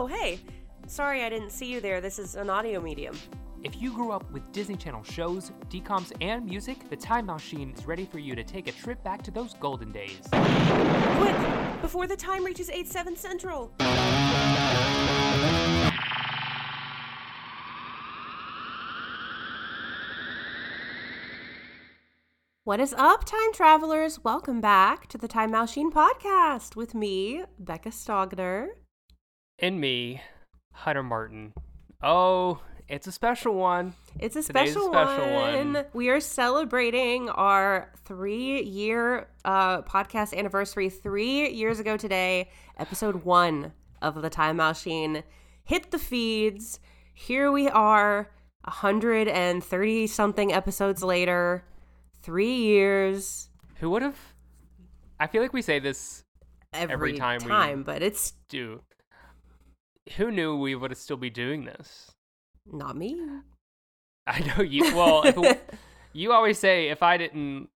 Oh, hey. Sorry I didn't see you there. This is an audio medium. If you grew up with Disney Channel shows, DComs, and music, the Time Mousechine is ready for you to take a trip back to those golden days. Quick! Before the time reaches 8 7 Central! What is up, time travelers? Welcome back to the Time Mousechine podcast with me, Becca Stogner. And me, Hunter Martin. Oh, it's a special one. It's a Today's a special, special one. one. We are celebrating our three year uh, podcast anniversary. Three years ago today, episode one of the Time Mousechine hit the feeds. Here we are, 130 something episodes later, three years. Who would have? I feel like we say this, Every, time time, we- but it's do. Who knew we would still be doing this? not me. I know you. Well, it, you always say if I didn't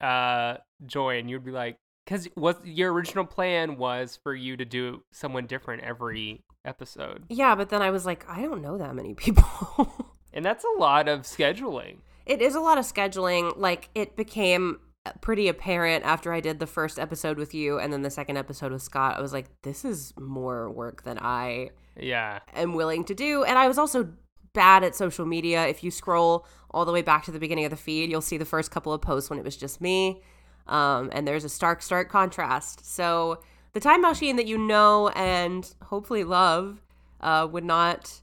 uh join, you'd be like, because what your original plan was for you to do someone different every episode, yeah, but then I was like, I don't know that many people. and that's a lot of scheduling. It is a lot of scheduling. Like it became pretty apparent after I did the first episode with you and then the second episode with Scott. I was like, this is more work than I Yeah, am willing to do. And I was also bad at social media. If you scroll all the way back to the beginning of the feed, you'll see the first couple of posts when it was just me. Um, and there's a stark, stark contrast. So the time Mousechine that you know and hopefully love uh, would not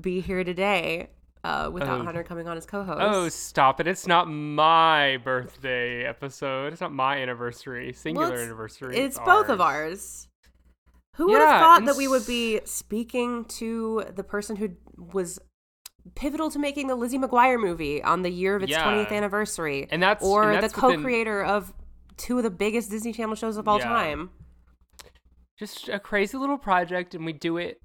be here today uh, without Oh. Hunter coming on as co-host. Oh, stop it. It's not my birthday episode. It's not my anniversary. Singular it's- anniversary. It's both of ours. Who would Yeah, have thought that we would be speaking to the person who was pivotal to making the Lizzie McGuire movie on the year of its Yeah. 20th anniversary? And that's- or and that's the within- co-creator of two of the biggest Disney Channel shows of all Yeah. time. Just a crazy little project, and we do it.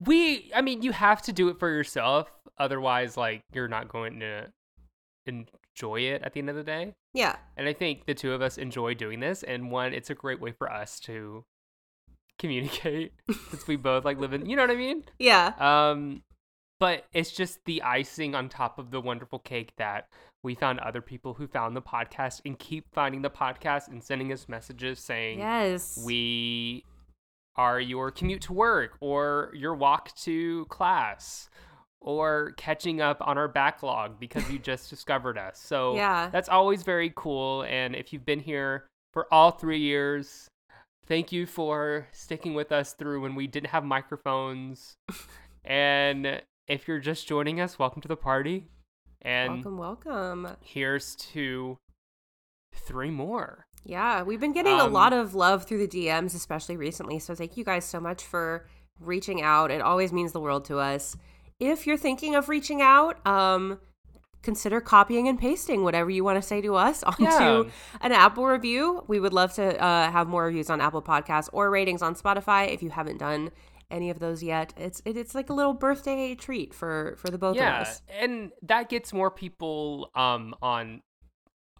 We, I mean, you have to do it for yourself. Otherwise, like, you're not going to enjoy it at the end of the day. Yeah. And I think the two of us enjoy doing this. And one, it's a great way for us to communicate since we both like live in, you know what I mean? Yeah. Um, but it's just the icing on top of the wonderful cake that we found other people who found the podcast and keep finding the podcast and sending us messages saying Yes. we are your commute to work or your walk to class or catching up on our backlog because you just discovered us. So Yeah. that's always very cool. And if you've been here for all three years, thank you for sticking with us through when we didn't have microphones. and if you're just joining us, welcome to the party. And welcome, welcome. here's to three more. Yeah, we've been getting a Um, lot of love through the DMs, especially recently. So thank you guys so much for reaching out. It always means the world to us. If you're thinking of reaching out, um, consider copying and pasting whatever you want to say to us onto Yeah. an Apple review. We would love to uh, have more reviews on Apple Podcasts or ratings on Spotify. If you haven't done any of those yet, it's it, it's like a little birthday treat for for the both yeah, of us. and that gets more people um on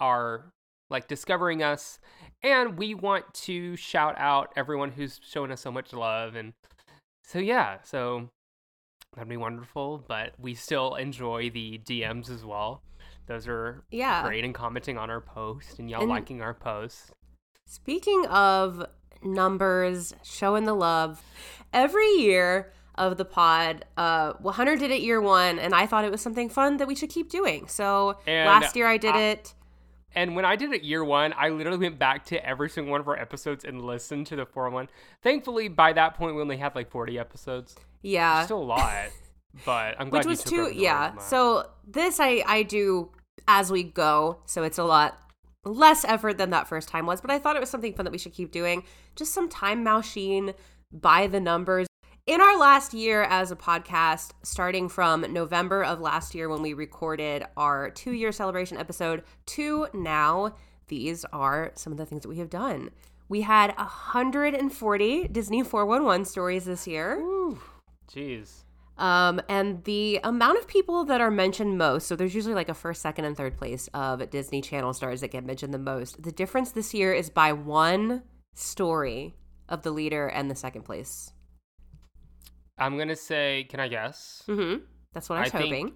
our like discovering us, and we want to shout out everyone who's shown us so much love, and so yeah, so that'd be wonderful. But we still enjoy the DMs as well. Those are Yeah. great and commenting on our post and y'all And- liking our posts. Speaking of numbers, showing the love, every year of the pod, uh, well, Hunter did it year one, and I thought it was something fun that we should keep doing. So And last year I did I- it. And when I did it year one, I literally went back to every single one of our episodes and listened to the 401. Thankfully, by that point, we only had like 40 episodes. Yeah. Still a lot, but I'm glad which was too yeah. so this i i do as we go so it's a lot less effort than that first time was but i thought it was something fun that we should keep doing. Just some time Mousechine by the numbers. In our last year as a podcast starting from november of last year when we recorded our two year celebration episode to now these are some of the things that we have done. We had 140 disney 411 stories this year. Whew. Jeez. um, and the amount of people that are mentioned most, so there's usually like a first, second, and third place of Disney Channel stars that get mentioned the most. The difference this year is by one story of the leader and the second place. I'm gonna say, can I guess? Mm-hmm. That's what I was I think- hoping.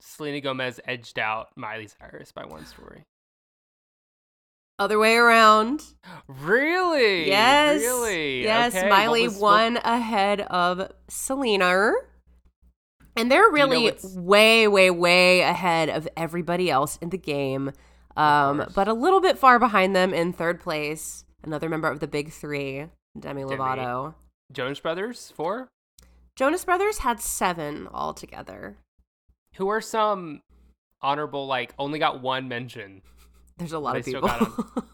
Selena Gomez edged out Miley Cyrus by one story. Other way around. Really? Yes. Really? Yes. Okay, Miley was- what- won ahead of Selena. And they're you know really way, way, way ahead of everybody else in the game. Um, but a little bit far behind them in third place. Another member of the big three, Demi Demi. Lovato. Jonas Brothers four. Jonas Brothers had seven altogether. Who are some honorable? Like only got one mention. There's a lot of people.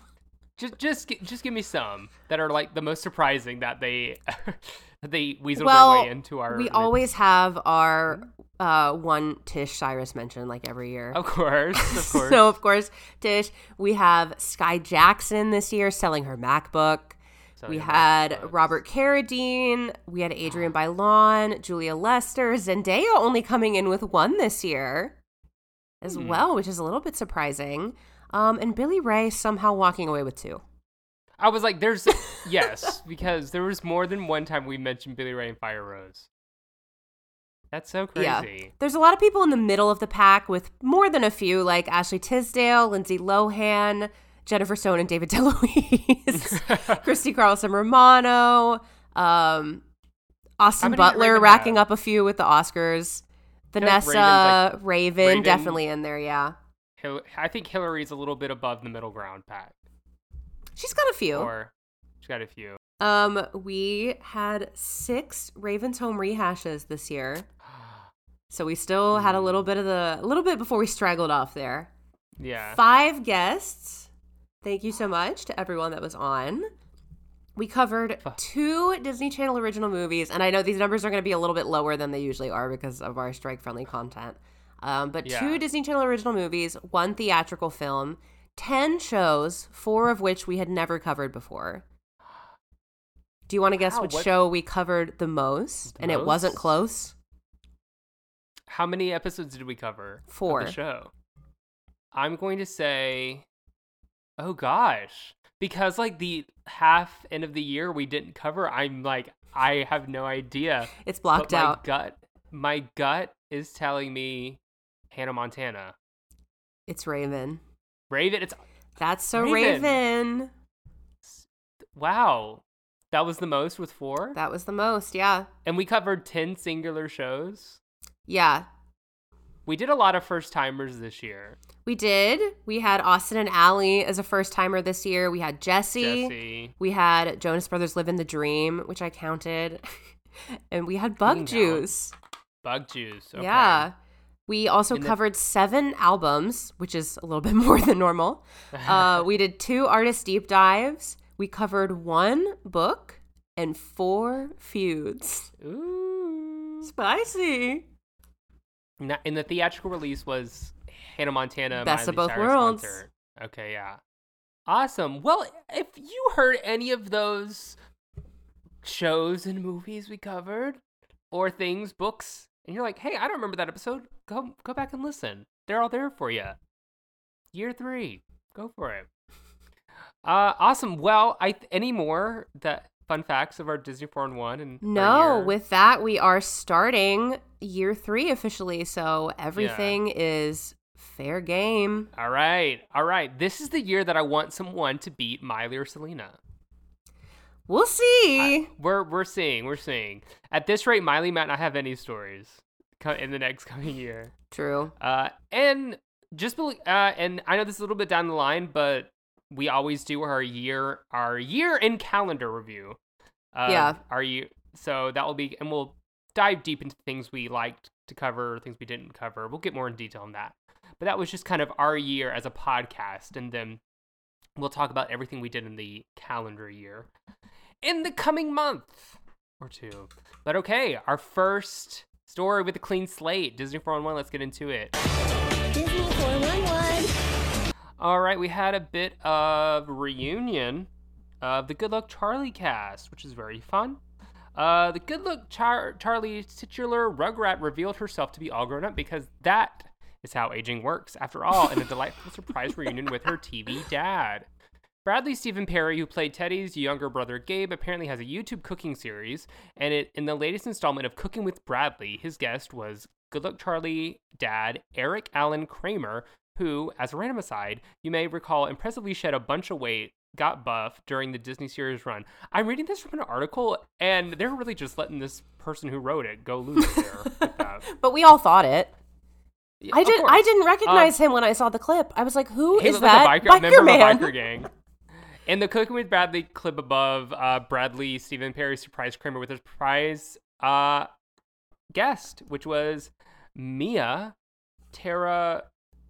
Just just just give me some that are like the most surprising that they that they weaseled well, their way into our. we always have our uh, one Tish Cyrus mention like every year. Of course, of course. so of course, Tish, we have Skai Jackson this year selling her MacBook. So, we had MacBooks. Robert Carradine. We had Adrienne Bailon, Julia Lester, Zendaya only coming in with one this year as Hmm. well, which is a little bit surprising. Um, and Billy Ray somehow walking away with two. I was like, "There's yes," because there was more than one time we mentioned Billy Ray and Firerose. That's so crazy. Yeah. There's a lot of people in the middle of the pack with more than a few, like Ashley Tisdale, Lindsay Lohan, Jennifer Stone, and David DeLuise, Christy Carlson Romano, um, Austin Butler racking have? up a few with the Oscars. like Vanessa, Raven, Raven- definitely in there, yeah. Hil- I think Hilary's a little bit above the middle ground Pat. She's got a few. or she's got a few. Um, we had six Raven's Home rehashes this year. So we still had a Hmm. little bit of the a little bit before we straggled off there. Yeah. Five guests. Thank you so much to everyone that was on. We covered two Disney Channel original movies, and I know these numbers are going to be a little bit lower than they usually are because of our strike friendly content. Um, but Yeah. two Disney Channel original movies, one theatrical film, 10 shows, four of which we had never covered before. Do you want to guess Wow, which what- show we covered the most? The and it wasn't close? How many episodes did we cover? of Four. the show. I'm going to say, oh gosh, because like the half end of the year we didn't cover. I'm like, I have no idea. It's blocked my out. gut, my gut is telling me Hannah Montana. It's Raven. Raven. It's That's so Raven. Raven. wow. That was the most with four, That was the most, yeah. and we covered ten singular shows. Yeah, We did a lot of first timers this year. we did. We had Austin and Ally as a first timer this year. We had Jessie. Jessie. We had Jonas Brothers Living the Dream, which I counted. and we had Bug. Juice. Bug Juice. Okay. Yeah. We also And covered seven albums, which is a little bit more than normal. Uh, we did two artist deep dives. We covered one book and four feuds. Ooh. Spicy. Na- And the theatrical release was Hannah Montana. Best of both Cyrus worlds. concert. Okay, yeah. Awesome. Well, if you heard any of those shows and movies we covered, or things, books, and you're like, hey, I don't remember that episode, go go back and listen. They're all there for you. Year three, go for it. Uh, awesome. Well, I any more that fun facts of our Disney and one and No, with that, we are starting year three officially. So everything is fair game. All right, all right. This is the year that I want someone to beat Miley or Selena. We'll see. I- we're we're seeing, we're seeing. At this rate, Miley might not have any stories in the next coming year. True. Uh, and just believe, uh, and I know this is a little bit down the line, but we always do our year, our year in calendar review. Uh, Yeah. Our year, so that will be, and we'll dive deep into things we liked to cover, things we didn't cover. We'll get more in detail on that. But that was just kind of our year as a podcast, and then we'll talk about everything we did in the calendar year in the coming month or two. But okay, our first story with a clean slate, Disney 411. Let's get into it. Disney 411. All right, we had a bit of reunion of the Good Luck Charlie cast, which is very fun. Uh, the Good Luck Char- Charlie titular Rugrat revealed herself to be all grown up because that is how aging works. After all, in a delightful surprise reunion with her TV dad. Bradley Stephen Perry, who played Teddy's younger brother Gabe, apparently has a YouTube cooking series. And it, in the latest installment of Cooking with Bradley, his guest was Good Luck Charlie dad Eric Allen Kramer, who, as a random aside, you may recall impressively shed a bunch of weight, got buff during the Disney series run. I'm reading this from an article, and they're really just letting this person who wrote it go loose there. But we all thought it. Yeah, I of did. I didn't Um, recognize him when I saw the clip. I was like, "Who He is that like a biker, member of a man?" biker gang. In the Cooking with Bradley clip above, uh, Bradley Stephen Perry surprised Kramer with his prize uh, guest, which was Mia Tara.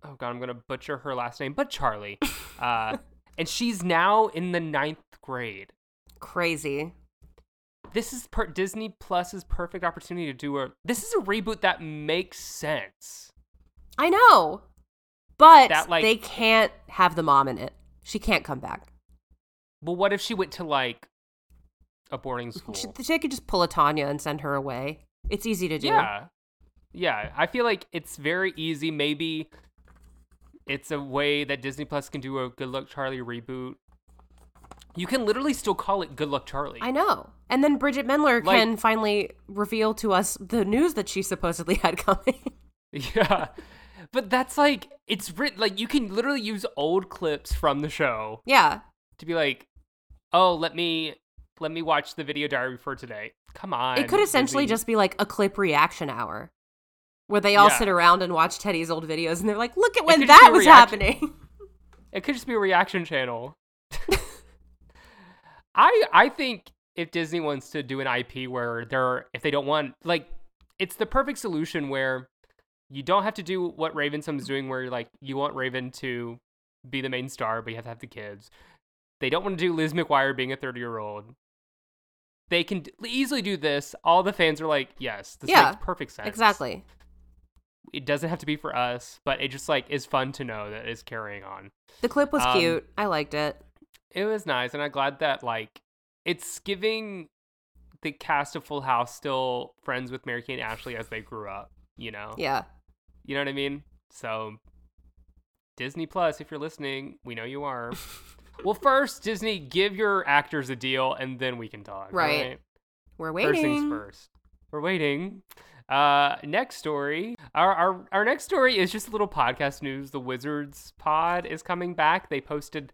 Oh god, I'm gonna butcher her last name, but Charlie. Uh, and she's now in the ninth grade. Crazy. This is per- Disney Plus's perfect opportunity to do a. This is a reboot that makes sense. I know, but That, like- they can't have the mom in it. She can't come back. Well, what if she went to like a boarding school? She, they could just pull a Tanya and send her away. It's easy to do. Yeah. Yeah. I feel like it's very easy. Maybe it's a way that Disney Plus can do a Good Luck Charlie reboot. You can literally still call it Good Luck Charlie. I know. And then Bridgit Mendler Like- can finally reveal to us the news that she supposedly had coming. yeah. But that's like it's written like you can literally use old clips from the show yeah. to be like, "Oh, let me let me watch the video diary for today." Come on. it could essentially Disney. just be like a clip reaction hour where they all Yeah. sit around and watch Teddy's old videos and they're like, look at when that was reaction. happening. It could just be a reaction channel. I I think if Disney wants to do an IP where they're if they don't want like it's the perfect solution where you don't have to do what Raven's Home's doing where like you want Raven to be the main star but you have to have the kids. They don't want to do Liz McGuire being a 30-year-old. They can easily do this. All the fans are like, "Yes, this Yeah, makes perfect sense." exactly. It doesn't have to be for us, but it just like is fun to know that it's carrying on. The clip was Um, cute. I liked it. It was nice, and I'm glad that like it's giving the cast of Full House still friends with Mary Kate and Ashley as they grew up. You know, Yeah. You know what I mean. So Disney Plus, if you're listening, we know you are. well, first Disney, give your actors a deal, and then we can talk. Right. right? We're waiting. First things first. We're waiting. Uh, next story. Our, our our next story is just a little podcast news. The Wizards pod is coming back. They posted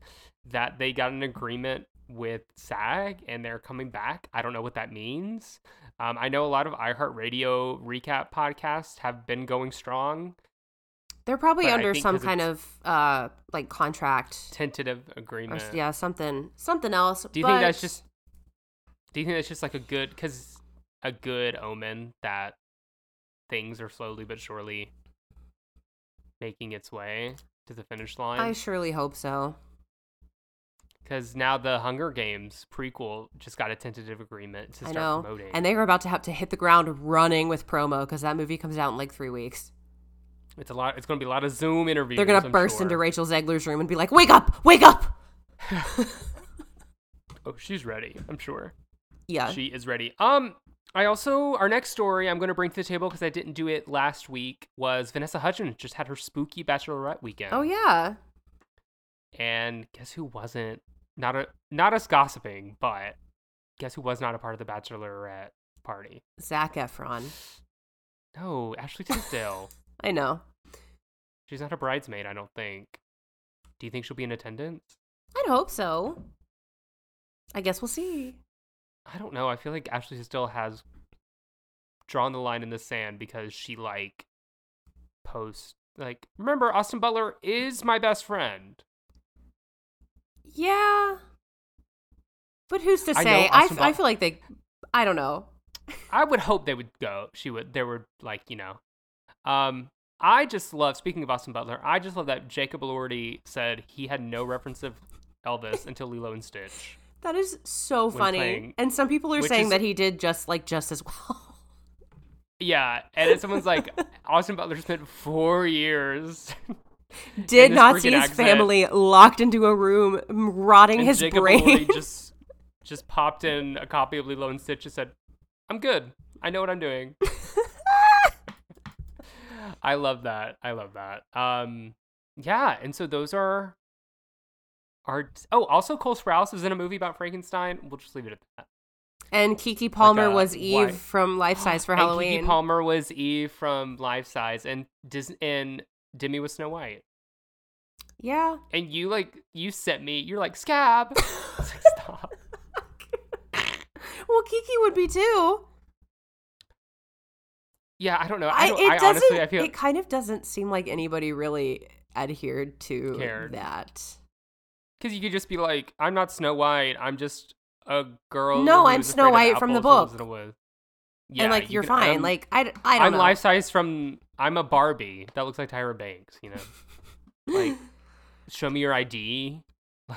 that they got an agreement with SAG and they're coming back. I don't know what that means. Um, I know a lot of iHeartRadio recap podcasts have been going strong. They're probably under some kind of uh like contract Tentative agreement. s- yeah, something something else. Do you think that's just? Do you think that's just like a good because a good omen that things are slowly but surely making its way to the finish line? I surely hope so. Because now the Hunger Games prequel just got a tentative agreement to I start know. promoting. And they are about to have to hit the ground running with promo because that movie comes out in like three weeks. it's a lot. It's going to be a lot of Zoom interviews. They're gonna burst sure. into Rachel Zegler's room and be like, "Wake up! Wake up!" Oh, she's ready. I'm sure. Yeah. She is ready. Um, I also our next story I'm going to bring to the table because I didn't do it last week was Vanessa Hudgens just had her spooky bachelorette weekend. oh yeah. And guess who wasn't not a not us gossiping, but guess who was not a part of the bachelorette party? Zac Efron. No, Ashley Tisdale. I know. She's not a bridesmaid, I don't think. Do you think she'll be in attendance? I'd hope so. I guess we'll see. I don't know. I feel like Ashley Tisdale has drawn the line in the sand because she like posts like remember Austin Butler is my best friend. Yeah. But who's to say? I, Austin f- I feel like they. I don't know. I would hope they would go. She would. There were like you know, um. I just love. Speaking of Austin Butler, I just love that Jacob Elordi said he had no reference of Elvis until Lilo and Stitch. That is so funny. playing- and some people are saying is- that he did just like just as well. Yeah, and then someone's like, Austin Butler spent four years. did not see his accent. family locked into a room, rotting and his Jacob brain. Just just popped in a copy of Lilo and Stitch and said, "I'm good. I know what I'm doing." I love that. I love that. Um, yeah, and so those are are oh also Cole Sprouse is in a movie about Frankenstein. We'll just leave it at that. And Keke Palmer uh, was Eve why- from Life Size for Halloween. Keke Palmer was Eve from Life Size, and Dis- and Demi was Snow White. yeah. And you like you sent me. You're like scab. I like, Stop. Well, Kiki would be too. Yeah, I don't know. I, I, don't, it I doesn't. honestly I feel It kind of doesn't seem like anybody really adhered to Cared. that. because you could just be like, I'm not Snow White. I'm just a girl. No, I'm Snow White from the book. In a wood. Yeah, and like you you're could- fine. um, like I don't I'm know. life size from. I'm a Barbie that looks like Tyra Banks. You know, like show me your ID.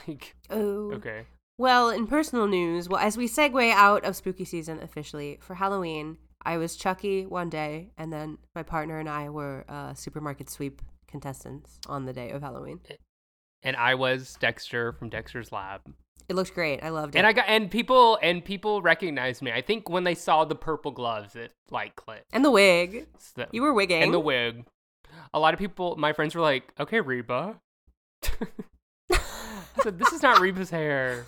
Like oh. okay, Well, in personal news, well, as we segue out of spooky season officially for Halloween, I was Chucky one day, and then my partner and I were uh, supermarket sweep contestants on the day of Halloween. and I was Dexter from Dexter's Lab. It looked great. I loved it. And I got and people and people recognized me. I think when they saw the purple gloves, it like clicked. and the wig. So- You were wigging. and the wig. A lot of people, my friends were like, "Okay, Reba." I said, "This is not Reba's hair."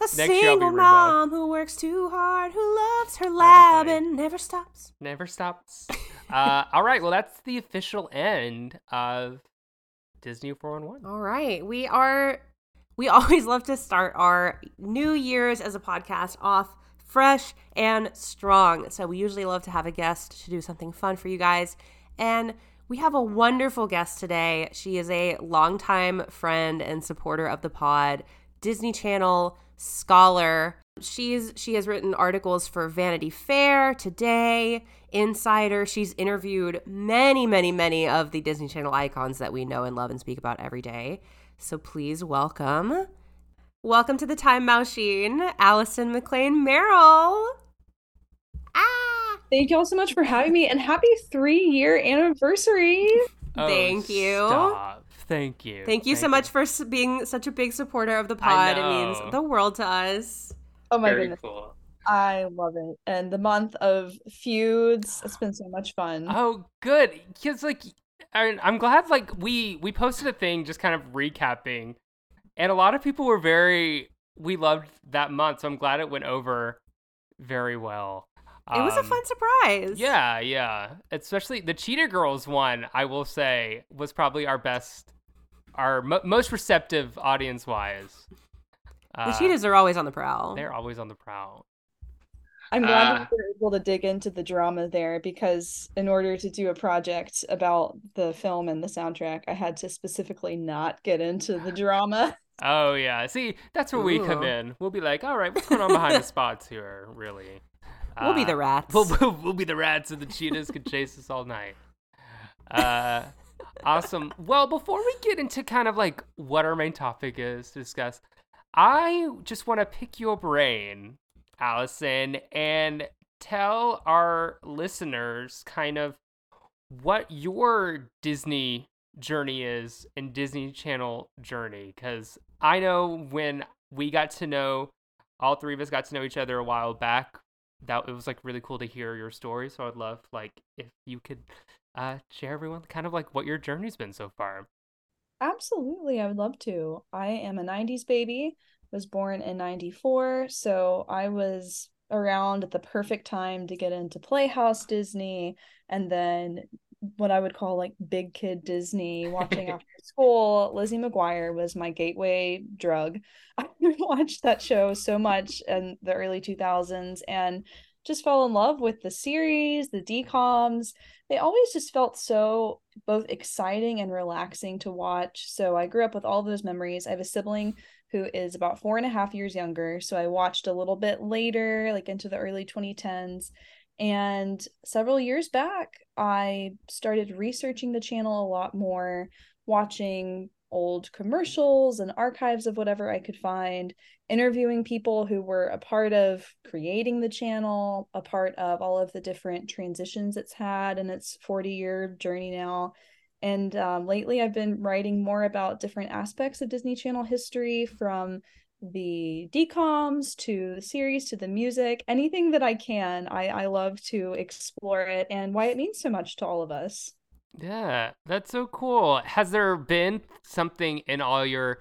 A Next year I'll be single mom who works too hard, who loves her lab and never stops. Never stops. uh, all right, well, that's the official end of Disney 411. All right. We are we always love to start our new years as a podcast off fresh and strong. So we usually love to have a guest to do something fun for you guys. And we have a wonderful guest today. She is a longtime friend and supporter of the pod, Disney Channel scholar. She's she has written articles for Vanity Fair, Today, Insider. She's interviewed many, many, many of the Disney Channel icons that we know and love and speak about every day. So please welcome, welcome to the Time Mousechine, Allison McClain Merrill. Ah, Thank you all so much for having me and happy three year anniversary. Oh, Thank you. Stop. Thank you. thank you so much for being such a big supporter of the pod. It means the world to us. Oh my Very goodness. cool. I love it. And the month of feuds, it's been so much fun. Oh, good. Because like, I, I'm glad. Like, we we posted a thing just kind of recapping, and a lot of people were very. We loved that month, so I'm glad it went over very well. It was a Um, fun surprise. Yeah, yeah. Especially the Cheetah Girls one, I will say, was probably our best, our mo- most receptive audience wise. The cheetahs are always on the prowl. They're always on the prowl. I'm glad Uh, that we were able to dig into the drama there because in order to do a project about the film and the soundtrack, I had to specifically not get into the drama. Oh yeah. See, that's where we come in. We'll be like, all right, what's going on behind the spots here, really? We'll be the Uh, rats. We'll, we'll, we'll be the rats, and the cheetahs could chase us all night. Uh, awesome. Well, before we get into kind of like what our main topic is to discuss, I just want to pick your brain, Allison, and tell our listeners kind of what your Disney journey is and Disney Channel journey. Because I know when we got to know, all three of us got to know each other a while back. That it was like really cool to hear your story. So I'd love like if you could uh, share everyone kind of like what your journey's been so far. Absolutely, I would love to. I am a 90s baby, was born in 94, so I was around at the perfect time to get into Playhouse Disney and then what I would call like big kid Disney, watching after school. Lizzie McGuire was my gateway drug. I watched that show so much in the early 2000s and just fell in love with the series, the DComs. They always just felt so both exciting and relaxing to watch. So I grew up with all those memories. I have a sibling who is about four and a half years younger. So I watched a little bit later, like into the early 2010s. And several years back, I started researching the channel a lot more, watching old commercials and archives of whatever I could find, interviewing people who were a part of creating the channel, a part of all of the different transitions it's had in its 40 year journey now. And um, lately, I've been writing more about different aspects of Disney Channel history from the decoms to the series to the music anything that i can i i love to explore it and why it means so much to all of us Yeah, that's so cool. Has there been something in all your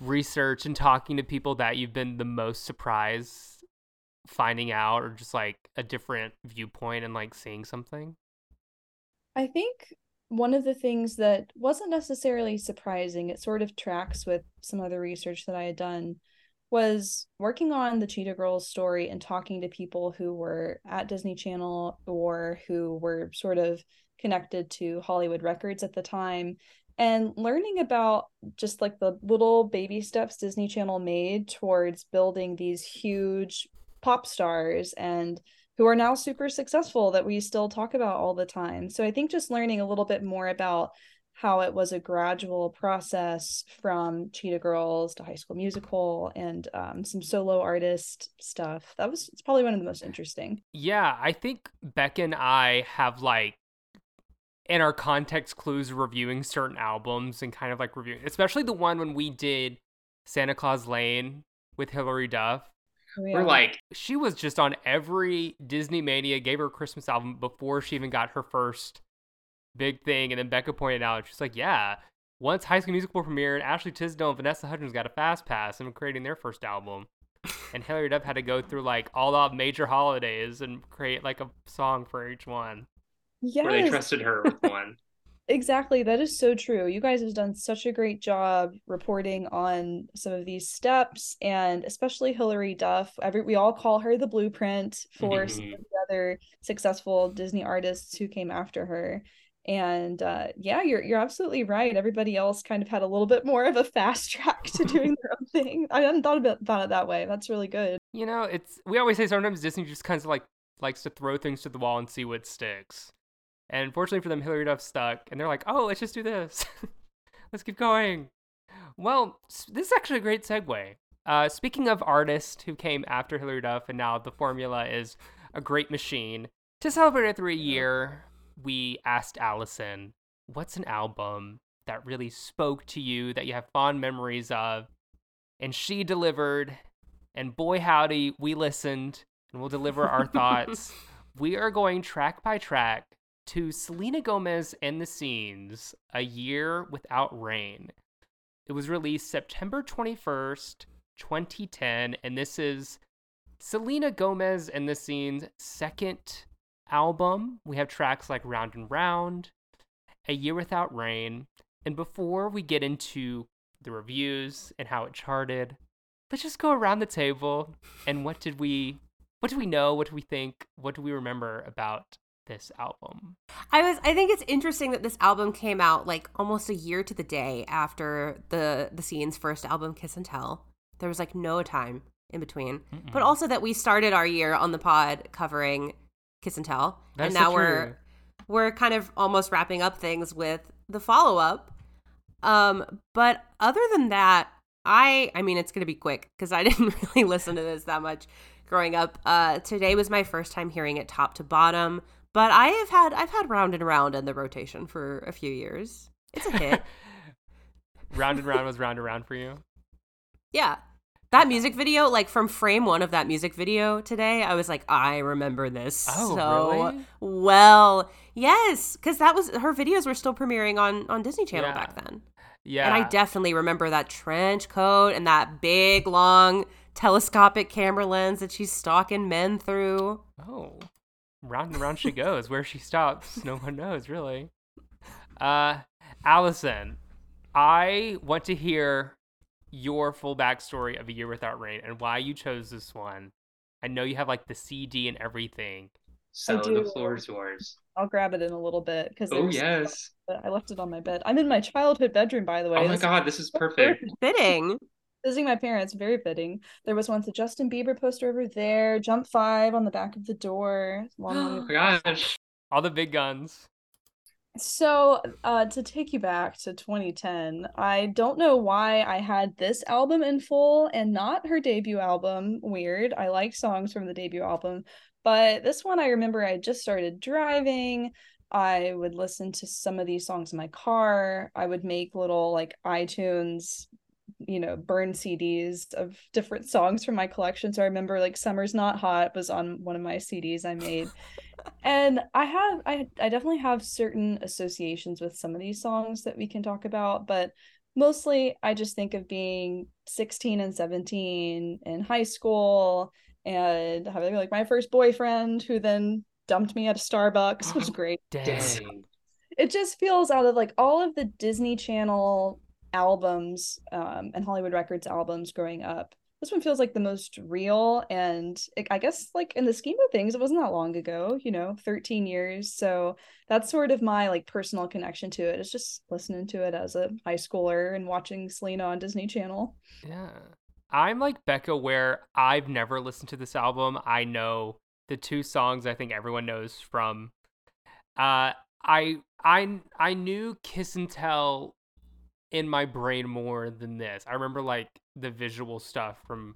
research and talking to people that you've been the most surprised finding out or just like a different viewpoint and like seeing something? I think one of the things that wasn't necessarily surprising, it sort of tracks with some other research that I had done, was working on the Cheetah Girls story and talking to people who were at Disney Channel or who were sort of connected to Hollywood Records at the time and learning about just like the little baby steps Disney Channel made towards building these huge pop stars and who are now super successful that we still talk about all the time. So I think just learning a little bit more about how it was a gradual process from Cheetah Girls to High School Musical and um, some solo artist stuff. That was it's probably one of the most interesting. Yeah, I think Beck and I have like in our context clues reviewing certain albums and kind of like reviewing, especially the one when we did Santa Claus Lane with Hilary Duff. Oh, We're like, she was just on every Disney Mania, gave her a Christmas album before she even got her first big thing. And then Becca pointed out, she's like, yeah, once High School Musical premiered, Ashley Tisdale and Vanessa Hudgens got a fast pass and were creating their first album. and Hilary Duff had to go through like all the major holidays and create like a song for each one. yes. Where they trusted her with one. Exactly. That is so true. You guys have done such a great job reporting on some of these steps and especially Hilary Duff. Every we all call her the blueprint for some Mhm. of the other successful Disney artists who came after her. And uh, yeah, you're you're absolutely right. Everybody else kind of had a little bit more of a fast track to doing their own thing. I hadn't thought about, about it that way. That's really good. You know, it's we always say sometimes Disney just kind of like likes to throw things to the wall and see what sticks. And fortunately for them, Hilary Duff stuck, and they're like, "Oh, let's just do this. let's keep going." Well, this is actually a great segue. Uh, speaking of artists who came after Hilary Duff, and now the formula is a great machine. To celebrate it through a year, we asked Allison, "What's an album that really spoke to you that you have fond memories of?" And she delivered and boy howdy, we listened and we'll deliver our thoughts. we are going track by track to Selena Gomez and the Scenes, A Year Without Rain. It was released September 21st, 2010, and this is Selena Gomez and the Scenes' second album. We have tracks like Round and Round, A Year Without Rain, and before we get into the reviews and how it charted, let's just go around the table and what did we what do we know what do we think what do we remember about this album I was I think it's interesting that this album came out like almost a year to the day after the the scene's first album Kiss and Tell. There was like no time in between. But Mm-mm. also that we started our year on the pod covering Kiss and Tell. That's and now we're we're kind of almost wrapping up things with the follow-up. Um but other than that, I I mean it's going to be quick cuz I didn't really listen to this that much growing up. Uh today was my first time hearing it top to bottom. But I have had I've had round and round in the rotation for a few years. It's a hit. round and round was round and round for you yeah. That music video, like from frame one of that music video today, I was like, I remember this Oh, so really? well. Yes, because that was her videos were still premiering on on Disney Channel Yeah. back then, yeah and I definitely remember that trench coat and that big long telescopic camera lens that she's stalking men through. oh round and round she goes where she stops no one knows really uh allison i want to hear your full backstory of a year without rain and why you chose this one i know you have like the cd and everything So the do. floor is yours. I'll grab it in a little bit because Oh yes. I left it on my bed. I'm in my childhood bedroom, by the way. Oh my This- god, this is perfect. Fitting. Visiting my parents very fitting. There was once a justin bieber poster over there jump five on the back of the door long, long Oh my gosh. all the big guns. So uh to take you back to 2010 i don't know why i had this album in full and not her debut album. Weird. I like songs from the debut album but this one i remember i just started driving. I would listen to some of these songs in my car. I would make little like itunes you know burn cds of different songs from my collection so i remember like summer's not hot was on one of my cds i made and i have i i definitely have certain associations with some of these songs that we can talk about but mostly I just think of being 16 and 17 in high school and having like my first boyfriend who then dumped me at a Starbucks It was great. Dang. It just feels out of like all of the Disney Channel albums um, and Hollywood Records albums growing up. This one feels like the most real, and it, I guess like in the scheme of things, it wasn't that long ago. You know, thirteen years. So that's sort of my like personal connection to it. It's just listening to it as a high schooler and watching Selena on Disney Channel. Yeah. I'm like Becca, where I've never listened to this album. I know the two songs I think everyone knows from. Uh, I I I knew Kiss and Tell in my brain more than this. I remember like the visual stuff from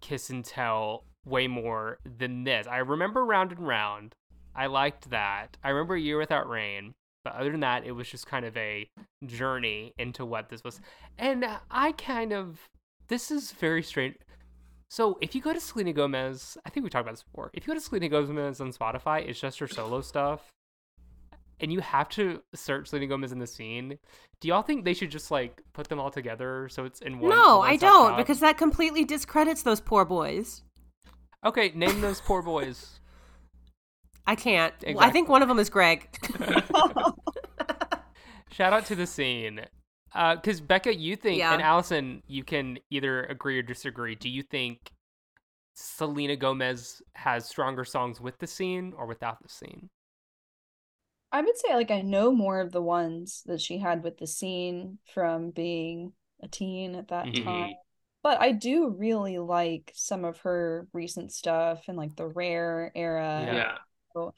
Kiss and Tell way more than this. I remember Round and Round. I liked that. I remember Year Without Rain. But other than that, it was just kind of a journey into what this was. And I kind of this is very strange. So if you go to Selena Gomez, I think we talked about this before. If you go to Selena Gomez on Spotify, it's just her solo stuff. And you have to search Selena Gomez in the scene. Do y'all think they should just like put them all together so it's in one? no, I don't because that completely discredits those poor boys. Okay, name those poor boys. I can't. I think one of them is Greg. Shout out to the scene. Uh, because Becca, you think, Yeah. and Allison, you can either agree or disagree. Do you think Selena Gomez has stronger songs with the scene or without the scene? I would say like I know more of the ones that she had with the scene from being a teen at that Mhm. time. But I do really like some of her recent stuff and like the rare era. Yeah. Yeah.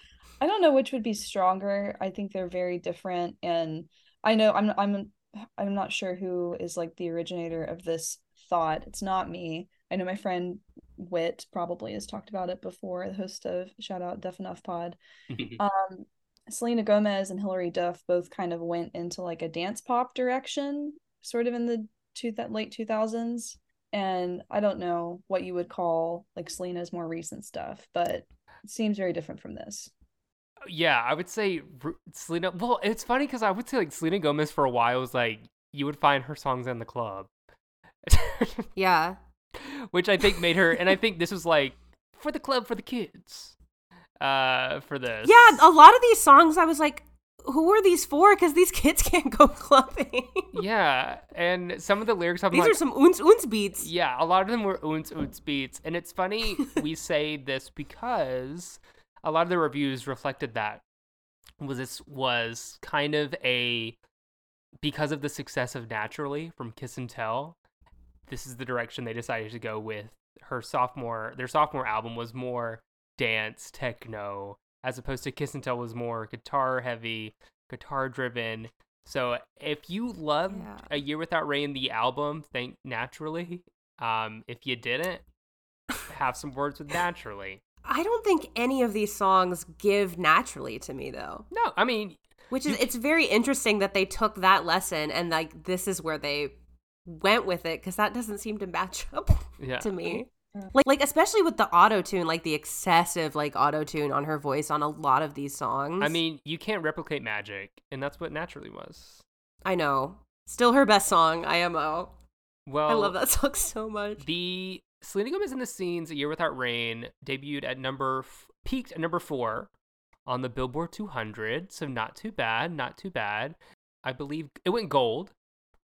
I don't know which would be stronger. I think they're very different and I know I'm I'm I'm not sure who is like the originator of this thought. It's not me. I know my friend Wit probably has talked about it before, the host of shout out Deaf Enough Pod. Um Selena Gomez and Hilary Duff both kind of went into like a dance pop direction, sort of in the two that late 2000s. And I don't know what you would call like Selena's more recent stuff, but it seems very different from this. Yeah, I would say R- Selena. Well, it's funny because I would say like Selena Gomez for a while was like you would find her songs in the club, yeah. which I think made her. And I think this was like for the club for the kids. Uh, for this. Yeah, a lot of these songs I was like, who are these for? Because these kids can't go clubbing. yeah, and some of the lyrics I'm these like, are some oons oons beats. Yeah, a lot of them were oons oons beats, and it's funny we say this because a lot of the reviews reflected that was this was kind of a because of the success of Naturally from Kiss and Tell. This is the direction they decided to go with her sophomore. Their sophomore album was more dance techno, as opposed to Kiss and Tell was more guitar heavy, guitar driven. So if you loved Yeah. A Year Without Rain, the album, think Naturally. Um, if you didn't, have some words with Naturally. I don't think any of these songs give naturally to me though. No, I mean, Which is it's very interesting that they took that lesson and like this is where they went with it because that doesn't seem to match up yeah. to me. Like like especially with the auto tune, like the excessive like auto tune on her voice on a lot of these songs. I mean, you can't replicate magic, and that's what Naturally was. I know. Still her best song, IMO. Well, I love that song so much. The Selena Gomez in the Scenes, A Year Without Rain, debuted at number, f- peaked at number four on the Billboard 200. So not too bad, not too bad. I believe it went gold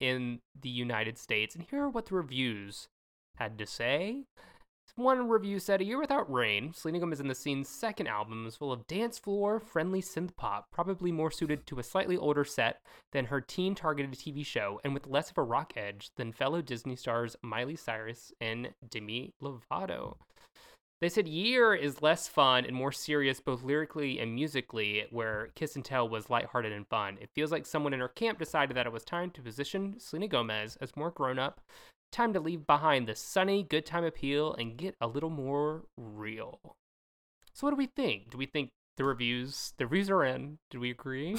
in the United States. And here are what the reviews had to say. One review said, A Year Without Rain, Selena Gomez in the Scene's second album is full of dance floor friendly synth pop, probably more suited to a slightly older set than her teen targeted TV show, and with less of a rock edge than fellow Disney stars Miley Cyrus and Demi Lovato. They said Year is less fun and more serious both lyrically and musically, where Kiss and Tell was lighthearted and fun. It feels like someone in her camp decided that it was time to position Selena Gomez as more grown up, time to leave behind the sunny, good time appeal and get a little more real. So what do we think? Do we think the reviews the reviews are in? Did we agree?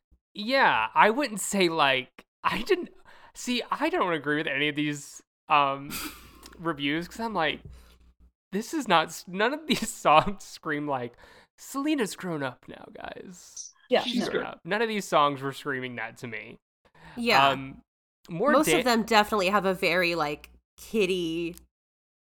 yeah, I wouldn't say like I didn't see I don't agree with any of these um reviews cuz I'm like this is not none of these songs scream like Selena's grown up now, guys. Yeah, She's no. grown up. None of these songs were screaming that to me. Yeah. Um, more Most da- of them definitely have a very like kitty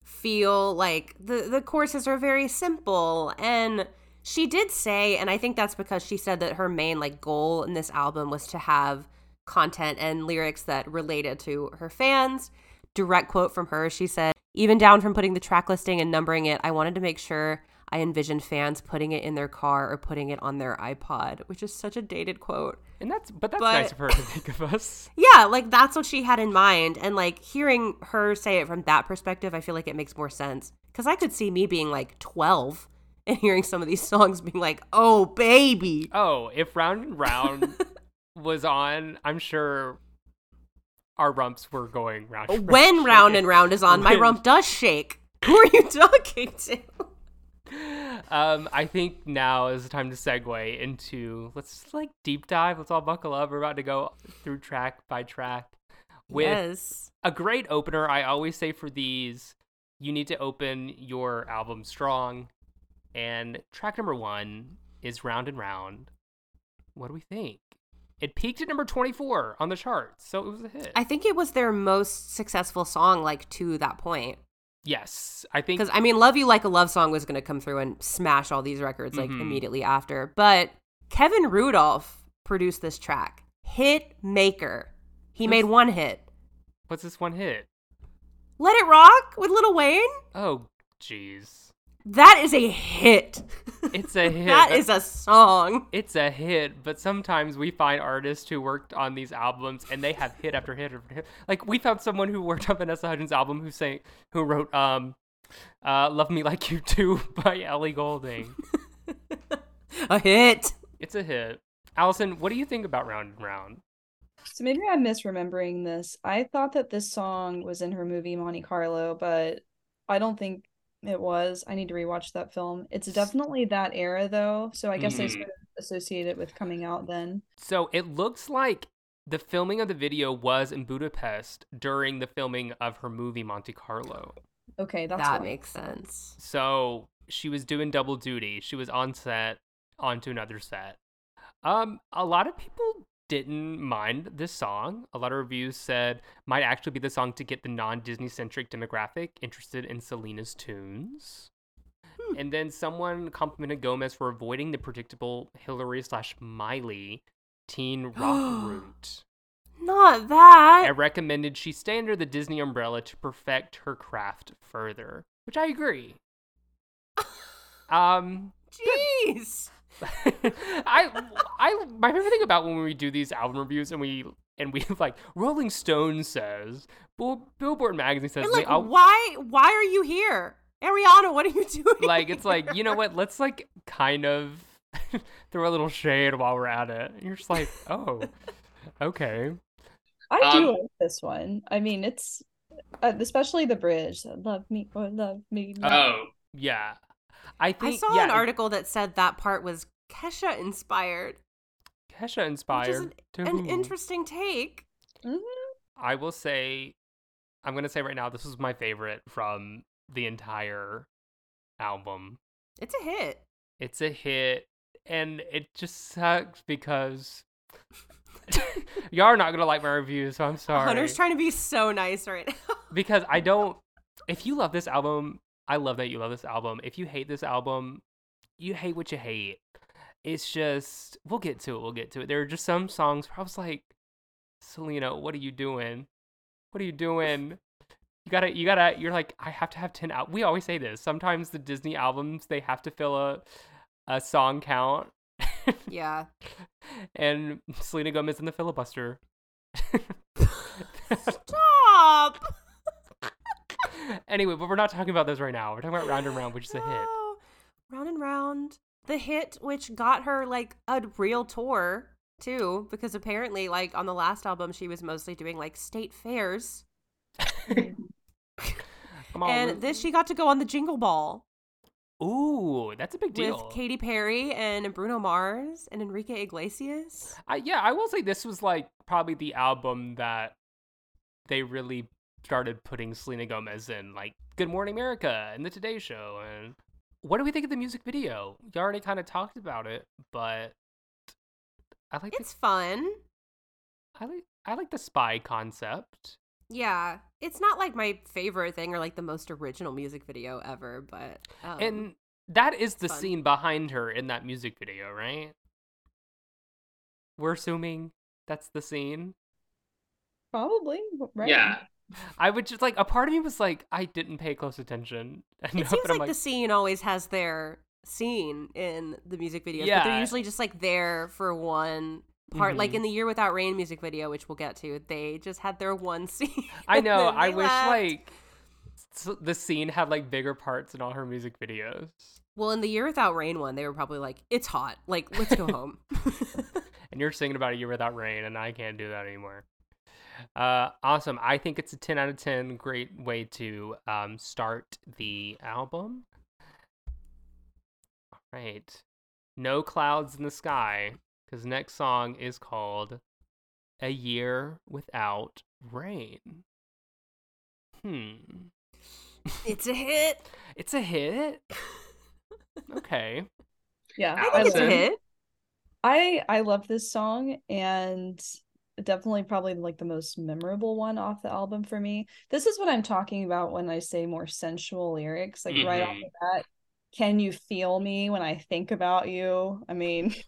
feel. Like the the choruses are very simple and she did say and I think that's because she said that her main like goal in this album was to have content and lyrics that related to her fans. Direct quote from her, she said, "Even down from putting the track listing and numbering it, I wanted to make sure I envisioned fans putting it in their car or putting it on their iPod," which is such a dated quote. and that's but that's but- nice of her to think of us. Yeah, like that's what she had in mind. And like hearing her say it from that perspective, I feel like it makes more sense. Cause I could see me being like 12 and hearing some of these songs being like, oh, baby. Oh, if Round and Round was on, I'm sure our rumps were going round. When Round and Round is on, my rump does shake. Who are you talking to? Um, I think now is the time to segue into let's like deep dive. Let's all buckle up. We're about to go through track by track with yes. a great opener. I always say for these, you need to open your album strong. And track number one is Round and Round. What do we think? It peaked at number 24 on the charts, so it was a hit. I think it was their most successful song, like to that point. Yes, I think Because I mean, "Love You Like a Love Song" was going to come through and smash all these records like Mhm. immediately after. But Kevin Rudolph produced this track, hit maker. He made one hit. what's this one hit? "Let It Rock" with Lil Wayne. Oh, jeez. That is a hit. It's a hit. that is a song. it's a hit, but sometimes we find artists who worked on these albums and they have hit after hit after hit. Like we found someone who worked on Vanessa Hudgens' album who sang who wrote um uh Love Me Like You Do by Ellie Goulding. A hit. It's a hit. Allison, what do you think about Round and Round? So maybe I'm misremembering this. I thought that this song was in her movie Monte Carlo, but I don't think it was. I need to rewatch that film. It's definitely that era though, so I guess I Mhm. sort of associate it with coming out then. So it looks like the filming of the video was in Budapest during the filming of her movie Monte Carlo. Okay, that's that why. makes sense. So she was doing double duty. She was on set, onto another set. Um, a lot of people didn't mind this song. A lot of reviews said might actually be the song to get the non-Disney centric demographic interested in Selena's tunes. And then someone complimented Gomez for avoiding the predictable Hilary slash Miley teen rock route. Not that. I recommended she stay under the Disney umbrella to perfect her craft further, which I agree. um, Jeez. I, I, my favorite thing about when we do these album reviews and we and we like Rolling Stone says, Bill, Billboard magazine says, And like, all- why? Why are you here, Ariana? What are you doing? like it's like you know what? Let's like kind of throw a little shade while we're at it. And you're just like, oh, okay. I do Um, like this one. I mean, it's uh, especially the bridge. Love me or love me. not. Oh, Yeah, I I saw yeah, an article that said that part was Kesha inspired, Kesha which inspired. is an, an interesting take. Mhm. I will say, I'm gonna say right now, this was my favorite from the entire album. It's a hit. It's a hit, and it just sucks because y'all are not gonna like my review, so I'm sorry. Hunter's trying to be so nice right now. because I don't. If you love this album, I love that you love this album. If you hate this album, you hate what you hate. It's just we'll get to it. We'll get to it. There are just some songs where I was like, Selena, what are you doing? What are you doing? You gotta, you gotta. You're like, I have to have ten out. We always say this. Sometimes the Disney albums they have to fill a a song count, yeah. and Selena Gomez in the filibuster. Stop. anyway, but we're not talking about those right now. We're talking about Round and Round, which is a hit. Round and round. The hit which got her like a real tour too, because apparently like on the last album she was mostly doing like state fairs. And this she got to go on the Jingle Ball Ooh, that's a big deal. with Katy Perry and Bruno Mars and Enrique Iglesias. I, yeah, I will say this was like probably the album that they really started putting Selena Gomez in like Good Morning America and the Today Show. And what do we think of the music video? You already kind of talked about it, but I like It's fun. I like I like the spy concept. Yeah. It's not like my favorite thing or like the most original music video ever, but um, and that is the fun. scene behind her in that music video, right? We're assuming that's the scene. Probably, right? Yeah. I would just like a part of me was like, I didn't pay close attention. And it seems but I'm like, the scene always has their scene in the music videos, but Yeah. they're usually just like there for one part. Like Mhm. in the Year Without Rain music video, which we'll get to, they just had their one scene. I know. I wish left. like the scene had like bigger parts in all her music videos. Well, in the Year Without Rain one, they were probably like, "It's hot. Like, let's go home." And you're singing about a year without rain, and I can't do that anymore. Uh, awesome. I think it's a 10 out of 10. Great way to um, start the album. All right. No clouds in the sky, because next song is called A Year Without Rain. Hmm. it's a hit. It's a hit. Okay. Yeah, I think it's a hit. I I love this song and definitely probably like the most memorable one off the album for me. This is what I'm talking about when I say more sensual lyrics. Like right off Mhm. the bat, can you feel me when I think about you? I mean,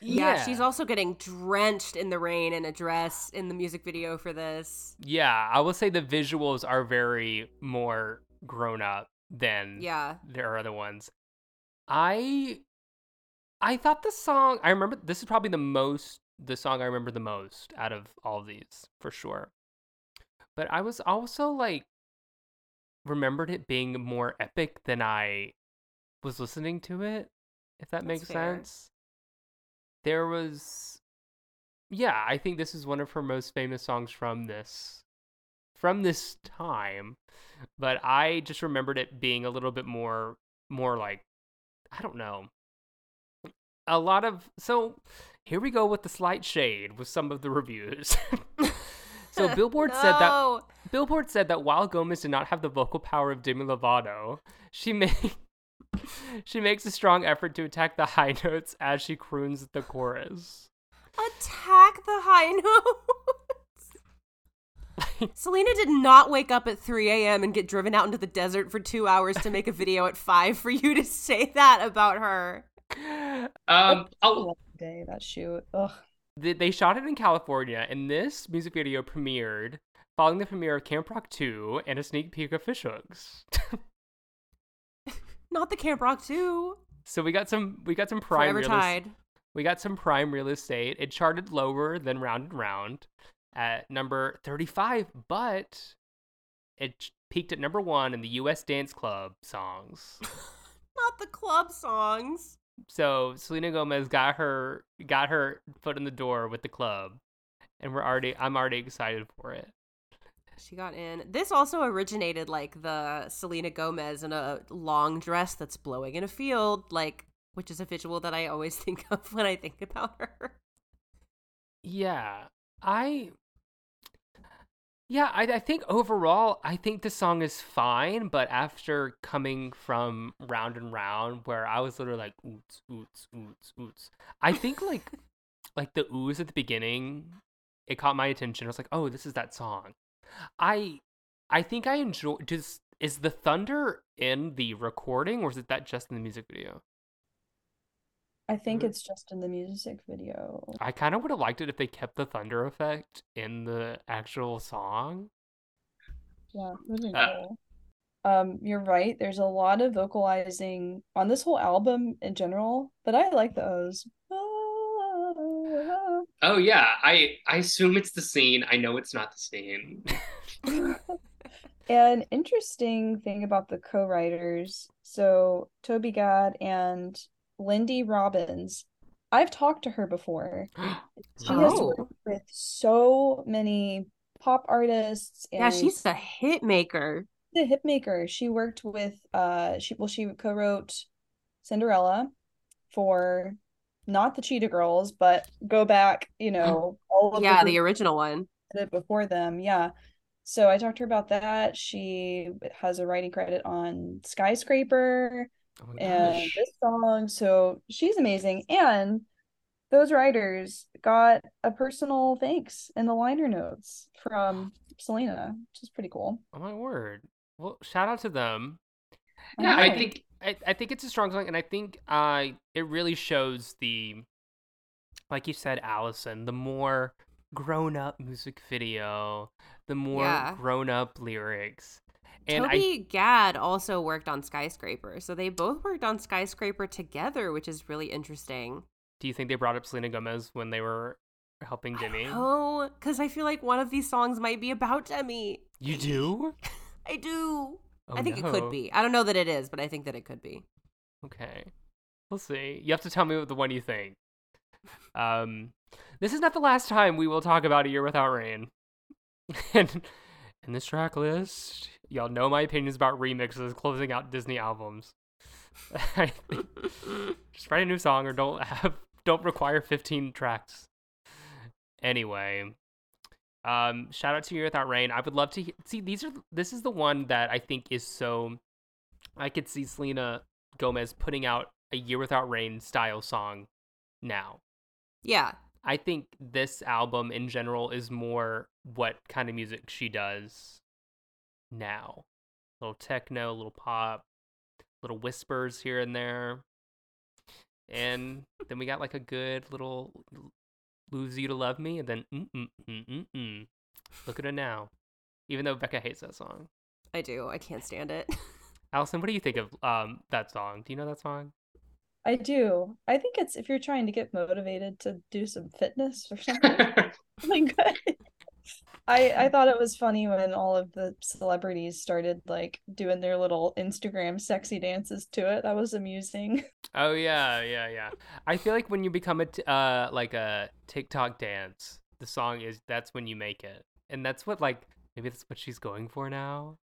Yeah, she's also getting drenched in the rain in a dress in the music video for this. Yeah, I will say the visuals are very more grown up than Yeah. there are other ones. I I thought the song I remember this is probably the most the song I remember the most out of all of these for sure. But I was also like remembered it being more epic than I was listening to it, if that That's makes fair. sense. There was yeah, I think this is one of her most famous songs from this from this time. But I just remembered it being a little bit more more like I don't know. A lot of so here we go with the slight shade with some of the reviews. so Billboard said that Billboard said that while Gomez did not have the vocal power of Demi Lovato, she make she makes a strong effort to attack the high notes as she croons the chorus. attack the high notes. Selena did not wake up at 3 a.m. and get driven out into the desert for two hours to make a video at 5 for you to say that about her. Um, oh, day that shoot. Ugh. They they shot it in California, and this music video premiered following the premiere of Camp Rock 2 and a sneak peek of Fish Hooks. Not the Camp Rock 2. so we got some we got some prime Forever real es- Tide. we got some prime real estate. It charted lower than Round and Round at number 35, but it peaked at number 1 in the US Dance Club songs. Not the club songs. So Selena Gomez got her got her foot in the door with the club, and we're already I'm already excited for it. She got in. This also originated like the Selena Gomez in a long dress that's blowing in a field, like which is a visual that I always think of when I think about her. Yeah, I. Yeah, I, I think overall, I think the song is fine, but after coming from round and round, where I was literally like oots, oots, oots, oots, I think like, like the ooze at the beginning, it caught my attention. I was like, oh, this is that song. I, I think I enjoy. Does is the thunder in the recording, or is it that just in the music video? I think Mhm. it's just in the music video. I kind of would have liked it if they kept the thunder effect in the actual song. Yeah, really Uh, cool. Um, you're right. There's a lot of vocalizing on this whole album in general, but I like those. oh yeah. I I assume it's the scene. I know it's not the scene. An interesting thing about the co-writers, so Toby Gad and Lindy Robbins, I've talked to her before. She has Oh. worked with so many pop artists and Yeah, she's a hit maker. the hit maker. She worked with uh she well she co-wrote Cinderella for not the Cheetah Girls, but go back, you know, all of Yeah, the the original one. before them. Yeah. So I talked to her about that. She has a writing credit on Skyscraper Oh and gosh. this song. So she's amazing. And those writers got a personal thanks in the liner notes from Selena, which is pretty cool. Oh my word. Well, shout out to them. Yeah, I think I, I think it's a strong song, and I think uh, it really shows the, like you said, Allison, the more grown up music video, the more Yeah. grown up lyrics. And I Toby Gad also worked on Skyscraper, so they both worked on Skyscraper together, which is really interesting. do you think they brought up Selena Gomez when they were helping Demi? Oh, because I feel like one of these songs might be about Demi. You do? I do. Oh, I think it could be. I don't know that it is, but I think that it could be. Okay. We'll see. You have to tell me what the one you think. Um, this is not the last time we will talk about A Year Without Rain. and in this track list, y'all know my opinions about remixes closing out Disney albums. Just write a new song or don't have don't require 15 tracks. Anyway, um, shout out to Year Without Rain. I would love to he- see these are this is the one that I think is so I could see Selena Gomez putting out a Year Without Rain style song now. Yeah. I think this album in general is more what kind of music she does now. A little techno, a little pop, little whispers here and there. And then we got like a good little lose you to love me and then mm mm mm mm mm. Look at her now. Even though Becca hates that song. I do. I can't stand it. Allison, what do you think of um that song? Do you know that song? I do. I think it's if you're trying to get motivated to do some fitness or something. really good. I I thought it was funny when all of the celebrities started like doing their little Instagram sexy dances to it. That was amusing. Oh yeah, yeah, yeah. I feel like when you become a t- uh like a TikTok dance, the song is that's when you make it, and that's what like maybe that's what she's going for now.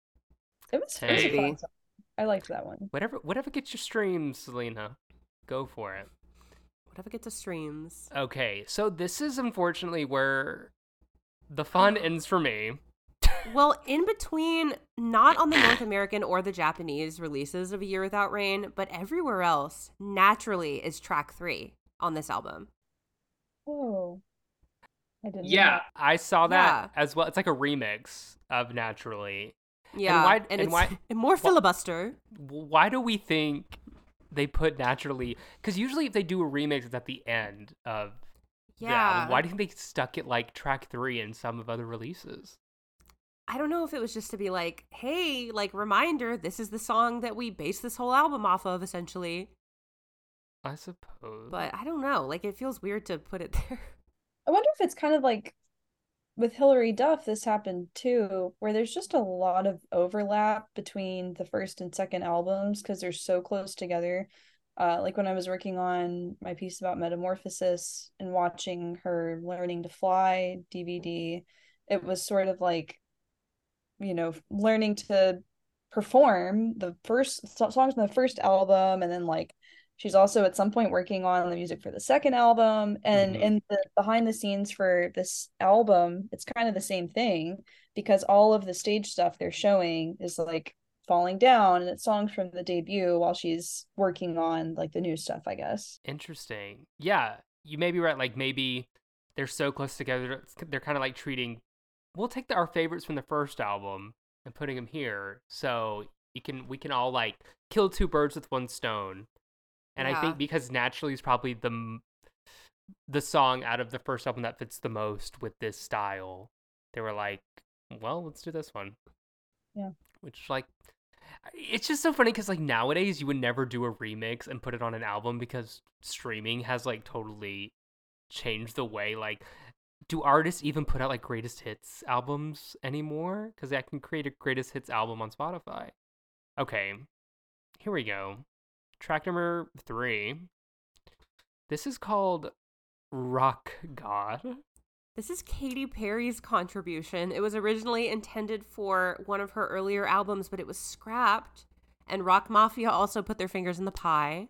It was, it was a Maybe. fun song. I liked that one. Whatever, whatever gets your streams, Selena, go for it. Whatever gets us streams. Okay, so this is unfortunately where the fun ends for me. Well, in between, not on the North American or the Japanese releases of A Year Without Rain, but everywhere else, naturally is track three on this album. Oh. I didn't yeah, that. I saw that Yeah. as well. It's like a remix of Naturally. Yeah, why- and, and it's why- and more why- filibuster. why do we think they put naturally because usually if they do a remix it's at the end of the Yeah, why do you think they stuck it like track three in some of other releases? I don't know if it was just to be like, hey, like reminder, this is the song that we base this whole album off of, essentially. i suppose. But I don't know, like it feels weird to put it there. I wonder if it's kind of like with Hilary Duff, this happened too, where there's just a lot of overlap between the first and second albums because they're so close together. Uh, like when I was working on my piece about metamorphosis and watching her learning to fly DVD, it was sort of like, you know, learning to perform the first songs from the first album and then like she's also at some point working on the music for the second album and Mhm. in the behind the scenes for this album it's kind of the same thing because all of the stage stuff they're showing is like falling down and it's songs from the debut while she's working on like the new stuff i guess. Interesting. Yeah you may be right like maybe they're so close together they're kind of like treating we'll take the, our favorites from the first album and putting them here so you can we can all like kill two birds with one stone and i think because naturally is probably the the song out of the first album that fits the most with this style they were like well let's do this one. Yeah. which like it's just so funny because like nowadays you would never do a remix and put it on an album because streaming has like totally changed the way like do artists even put out like greatest hits albums anymore? Because i can create a greatest hits album on spotify. Okay here we go track number three this is called rock god This is Katy Perry's contribution. It was originally intended for one of her earlier albums, but it was scrapped. And Rock Mafia also put their fingers in the pie.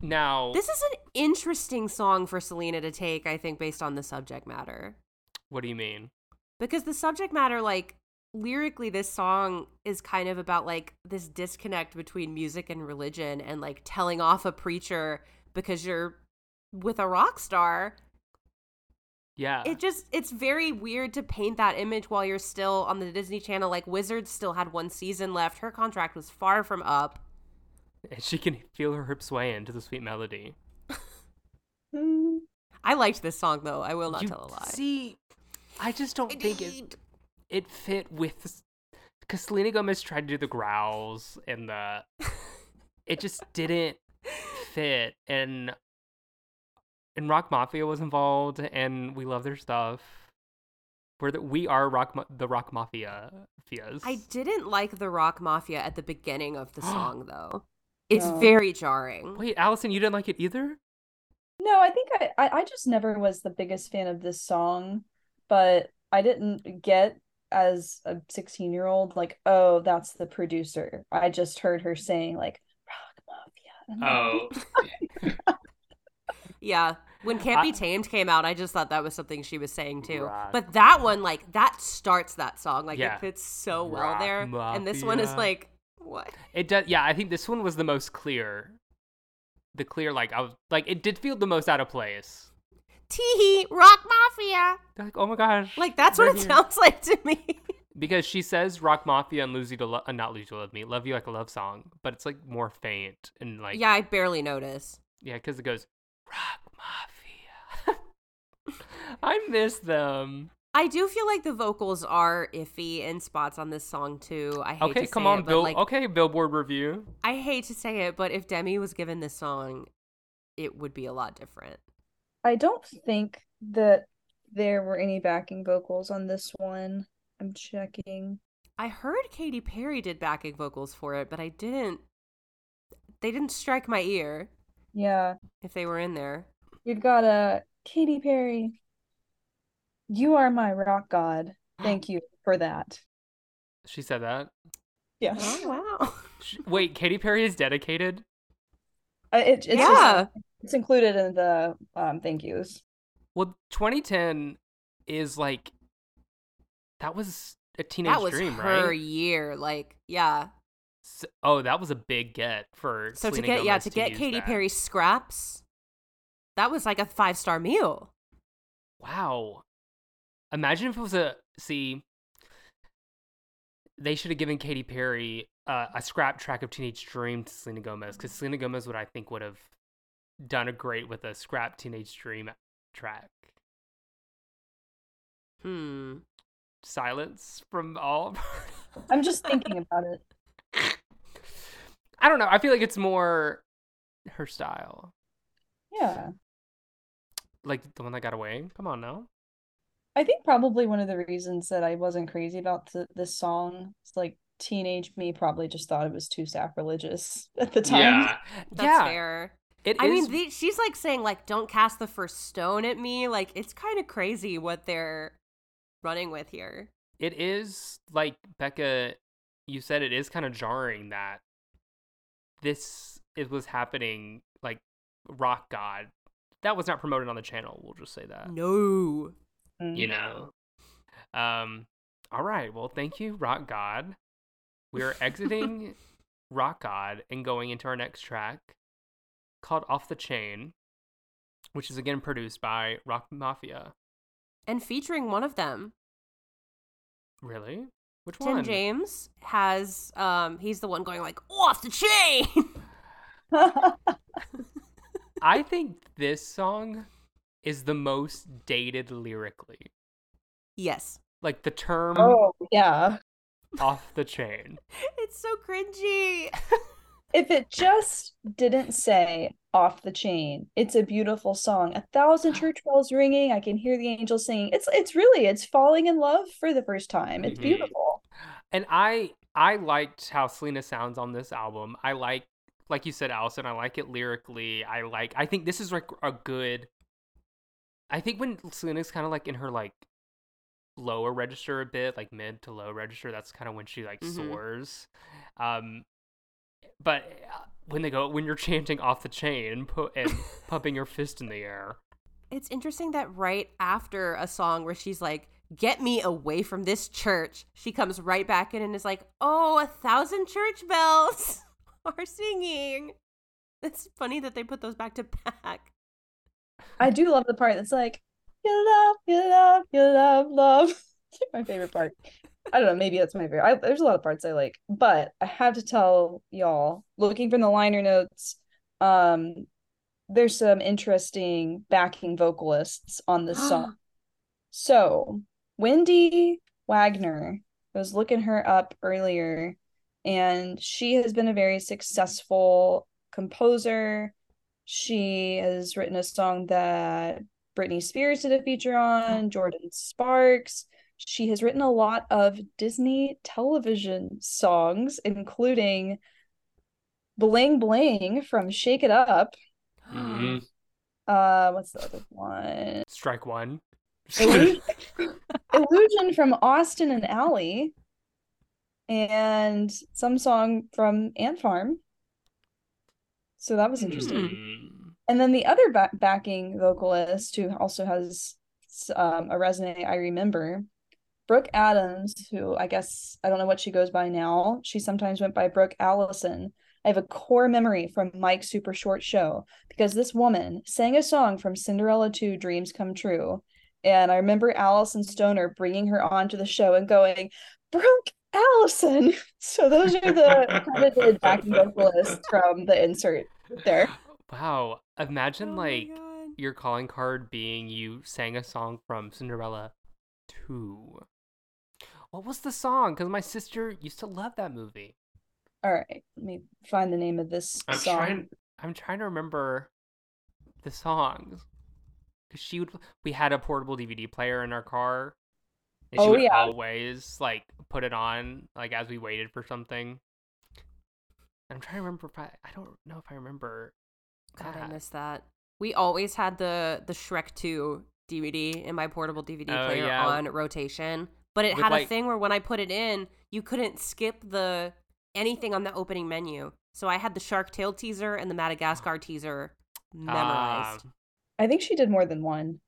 now This is an interesting song for Selena to take, I think, based on the subject matter. what do you mean Because the subject matter, like, lyrically this song is kind of about like this disconnect between music and religion and like telling off a preacher because you're with a rock star. Yeah. it just it's very weird to paint that image while you're still on the disney channel. Like wizards still had one season left. Her contract was far from up. And she can feel her hips sway into the sweet melody. I liked this song though. I will not You- tell a lie. See, I just don't think it it fit with because Selena Gomez tried to do the growls and the it just didn't fit and and Rock Mafia was involved and we love their stuff. We're the, we are rock Ma- the Rock Mafia fias. i didn't like the rock mafia at the beginning of the song though it's No. very jarring Wait, Allison, you didn't like it either? No, I think I, I I just never was the biggest fan of this song, but I didn't get as a 16 year old like, oh, that's the producer. I just heard her saying like Rock Mafia. and I'm oh. like, Oh, Yeah. When Can't Be Tamed came out, I just thought that was something she was saying too. Rock. But that one, like, that starts that song. Like, Yeah. it fits so well Rock there. And this one is like, what? It does. Yeah, I think this one was the most clear. The clear, like I was like, it did feel the most out of place. Teehee, Rock Mafia. They're like, oh my gosh, Like, that's what it here. sounds like to me. because she says Rock Mafia and Lose You to Love, uh, not Lose You to Love Me, Love You Like a Love Song, but it's like more faint and like yeah, I barely notice. yeah, because it goes Rock Mafia. I miss them. I do feel like the vocals are iffy in spots on this song too. I hate Okay, to come say on, it, Bill. like, okay, Billboard review. I hate to say it, but if Demi was given this song, it would be a lot different. I don't think that there were any backing vocals on this one. I'm checking. I heard Katy Perry did backing vocals for it, but I didn't. They didn't strike my ear Yeah, if they were in there. we've got a Katy Perry. You are my rock god. Thank you for that. She said that. Yeah. Oh wow! Wait, Katy Perry is dedicated. Uh, it, it's just- yeah, it's included in the um thank yous. Well, 2010 is like that was a teenage that was dream, her right? year. Like, yeah. S- oh, that was a big get for So to Selena get yeah Gomez to get use Katy that. Perry scraps, that was like a five star meal. Wow. Imagine if it was a see. They should have given Katy Perry uh, a scrap track of Teenage Dream to Selena Gomez because Selena Gomez would I think would have done a great with a scrap Teenage Dream track. Hmm. Silence from all. I'm just thinking about it. I don't know. I feel like it's more her style, Yeah. like the one that got away. Come on now. I think probably one of the reasons that I wasn't crazy about th- this song is like teenage me probably just thought it was too sacrilegious at the time. yeah. That's yeah, fair. It I is- mean, the, she's like saying like, "Don't cast the first stone at me." Like, it's kind of crazy what they're running with here. it is like Becca. You said it is kind of jarring that this it was happening. Like Rock God, that was not promoted on the channel. We'll just say that. No. Mm. You know. Um. All right. Well, thank you, Rock God. We are exiting Rock God and going into our next track called Off the Chain, which is again produced by Rock Mafia. And featuring one of them, Really? Which Tim one? James has um he's the one going like off the chain. I think this song is the most dated lyrically. yes. Like the term oh, yeah. off the chain. It's so cringy. If it just didn't say off the chain, it's a beautiful song. A thousand church bells ringing. I can hear the angels singing. It's it's really it's falling in love for the first time. It's Mhm. beautiful. And I I liked how Selena sounds on this album. I like like you said, Allison, I like it lyrically. I like I think this is like a good I think when Selena's kind of like in her like lower register a bit, like mid to low register, that's kind of when she like Mhm. soars. Um but uh, when they go when you're chanting off the chain and, pu- and pumping your fist in the air. It's interesting that right after a song where she's like Get me away from this church. She comes right back in and is like, Oh, a thousand church bells are singing. It's funny that they put those back to back. I do love the part that's like, you love, you love, you love, love. My favorite part. I don't know, maybe that's my favorite. I, there's a lot of parts I like, but I have to tell y'all, looking from the liner notes, um, there's some interesting backing vocalists on this song. So Windy Wagner I was looking her up earlier, and she has been a very successful composer. She has written a song that Britney Spears did a feature on, Jordin Sparks. She has written a lot of Disney television songs, including Bling Bling from Shake It Up. Mhm. Uh, what's the other one? Strike one. Illusion, Illusion from Austin and Ally, and some song from Ant Farm. So that was interesting. Hmm. And then the other ba- backing vocalist who also has um, a resume I remember, Brooke Adams, who I guess I don't know what she goes by now. She sometimes went by Brooke Allison. I have a core memory from Mike's Super Short Show because this woman sang a song from Cinderella 2 Dreams Come True. And I remember Alyson Stoner bringing her onto the show and going, Brooke Allison. So those are the credited backing vocalists from the insert there. Wow. Imagine Oh like your calling card being you sang a song from Cinderella 2. What was the song? Because my sister used to love that movie. All right, let me find the name of this I'm song. trying. I'm trying to remember the songs. Cause she would. We had a portable DVD player in our car, and she Oh, would yeah. always like put it on like as we waited for something. I'm trying to remember if I. I don't know if I remember. God, I that. missed that. We always had the the Shrek 2 DVD in my portable DVD Oh, player yeah. on rotation, but it With, had a thing where when I put it in, you couldn't skip the anything on the opening menu. So I had the Shark Tale teaser and the Madagascar teaser memorized. Ah, I think she did more than one.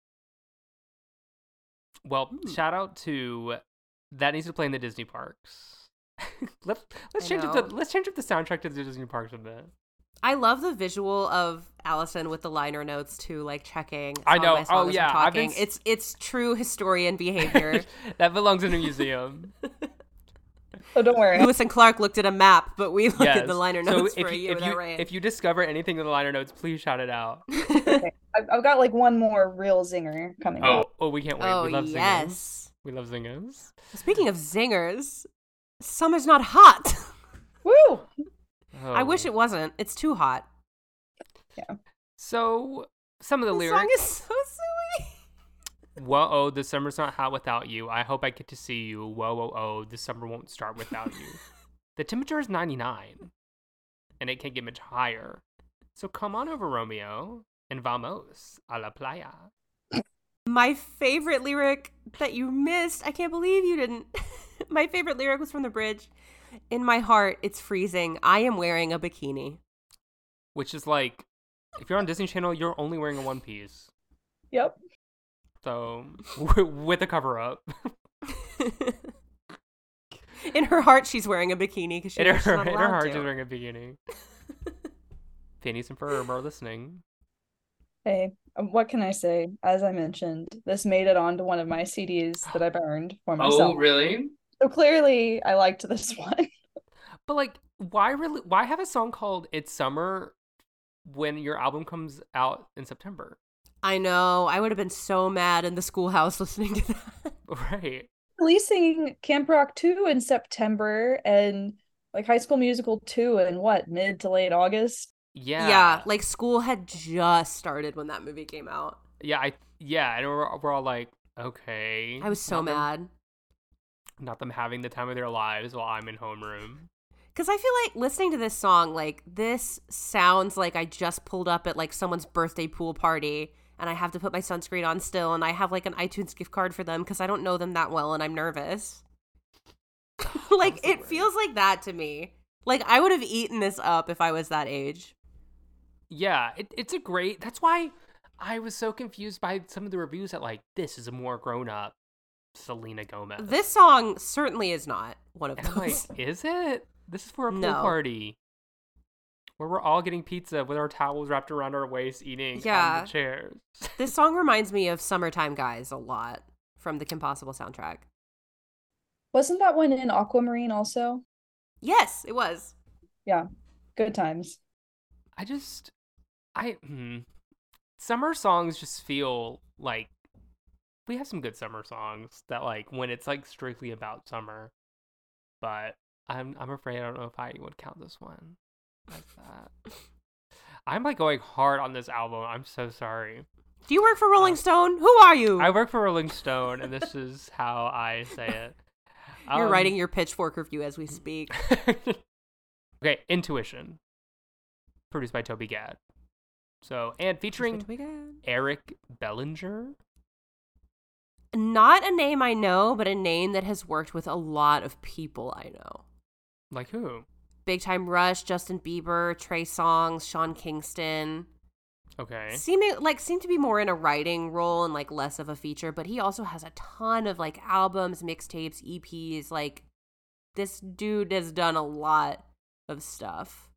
well, Hmm. shout out to that needs to play in the Disney parks. let's let's I change up the let's change up the soundtrack to the Disney parks a bit. I love the visual of Allison with the liner notes too, like checking. I know. by song Oh, yeah, I've been talking. s- It's it's true historian behavior. that belongs in a museum. Oh, don't worry. Lewis and Clark looked at a map, but we looked yes. at the liner so notes if for you, you. if you right? if you discover anything in the liner notes, please shout it out. Okay, I've, I've got like one more real zinger coming Oh. up. Oh, we can't wait. oh we love zingers. yes. We love zingers. Speaking of zingers, summer's not hot. Woo! I wish Oh. it wasn't. It's too hot. Yeah. So some of the lyrics. The lyrics. song is so silly. Whoa, oh, the summer's not hot without you. I hope I get to see you. Whoa, whoa, oh, the summer won't start without you. the temperature is 99, and it can't get much higher. So come on over, Romeo, and vamos a la playa. My favorite lyric that you missed, I can't believe you didn't. my favorite lyric was from the bridge. In my heart, it's freezing. I am wearing a bikini. Which is like, if you're on Disney Channel, you're only wearing a one piece. Yep. So, with a cover up. in her heart, she's wearing a bikini because she In her, knows she's not in her allowed heart, to. she's wearing a bikini. Phineas and Ferb are listening. Hey, um, what can I say? As I mentioned, this made it onto one of my CDs that I burned for myself. Oh, really? So clearly, I liked this one. But like, why really? Why have a song called "It's Summer" when your album comes out in September? I know. I would have been so mad in the schoolhouse listening to that. Right. Releasing Camp Rock 2 in September and like High School Musical 2 in what, mid to late August? Yeah. Yeah. like school had just started when that movie came out. yeah. I yeah. And we're, we're all like, okay. I was so not them- mad. Not them having the time of their lives while I'm in homeroom. Because I feel like listening to this song, like, this sounds like I just pulled up at like someone's birthday pool party and I have to put my sunscreen on still and I have like an iTunes gift card for them because I don't know them that well and I'm nervous. like, it feels like that to me. Like, I would have eaten this up if I was that age. Yeah. It, it's a great. That's why I was so confused by some of the reviews that like this is a more grown up Selena Gomez. This song certainly is not one of And I'm like, those. is it? This is for a pool No. party. Where we're all getting pizza with our towels wrapped around our waist, eating Yeah. on the chairs. this song reminds me of Summertime Guys a lot from the Kim Possible soundtrack. Wasn't that one in Aquamarine also? Yes, it was. Yeah, good times. I just, I, hmm. summer songs just feel like we have some good summer songs that like when it's like strictly about summer, but I'm I'm afraid I don't know if I would count this one like that. I'm like going hard on this album. I'm so sorry. Do you work for Rolling Uh, Stone? Who are you? I work for Rolling Stone, and this is how I say it. You're Um, writing your pitchfork review as we speak. okay, Intuition, produced by Toby Gad. So and featuring Eric Bellinger. Not a name I know, but a name that has worked with a lot of people I know. Like who? Big Time Rush, Justin Bieber, Trey Songz, Sean Kingston. Okay. Seeming like seem to be more in a writing role and like less of a feature, but he also has a ton of like albums, mixtapes, EPs. Like this dude has done a lot of stuff.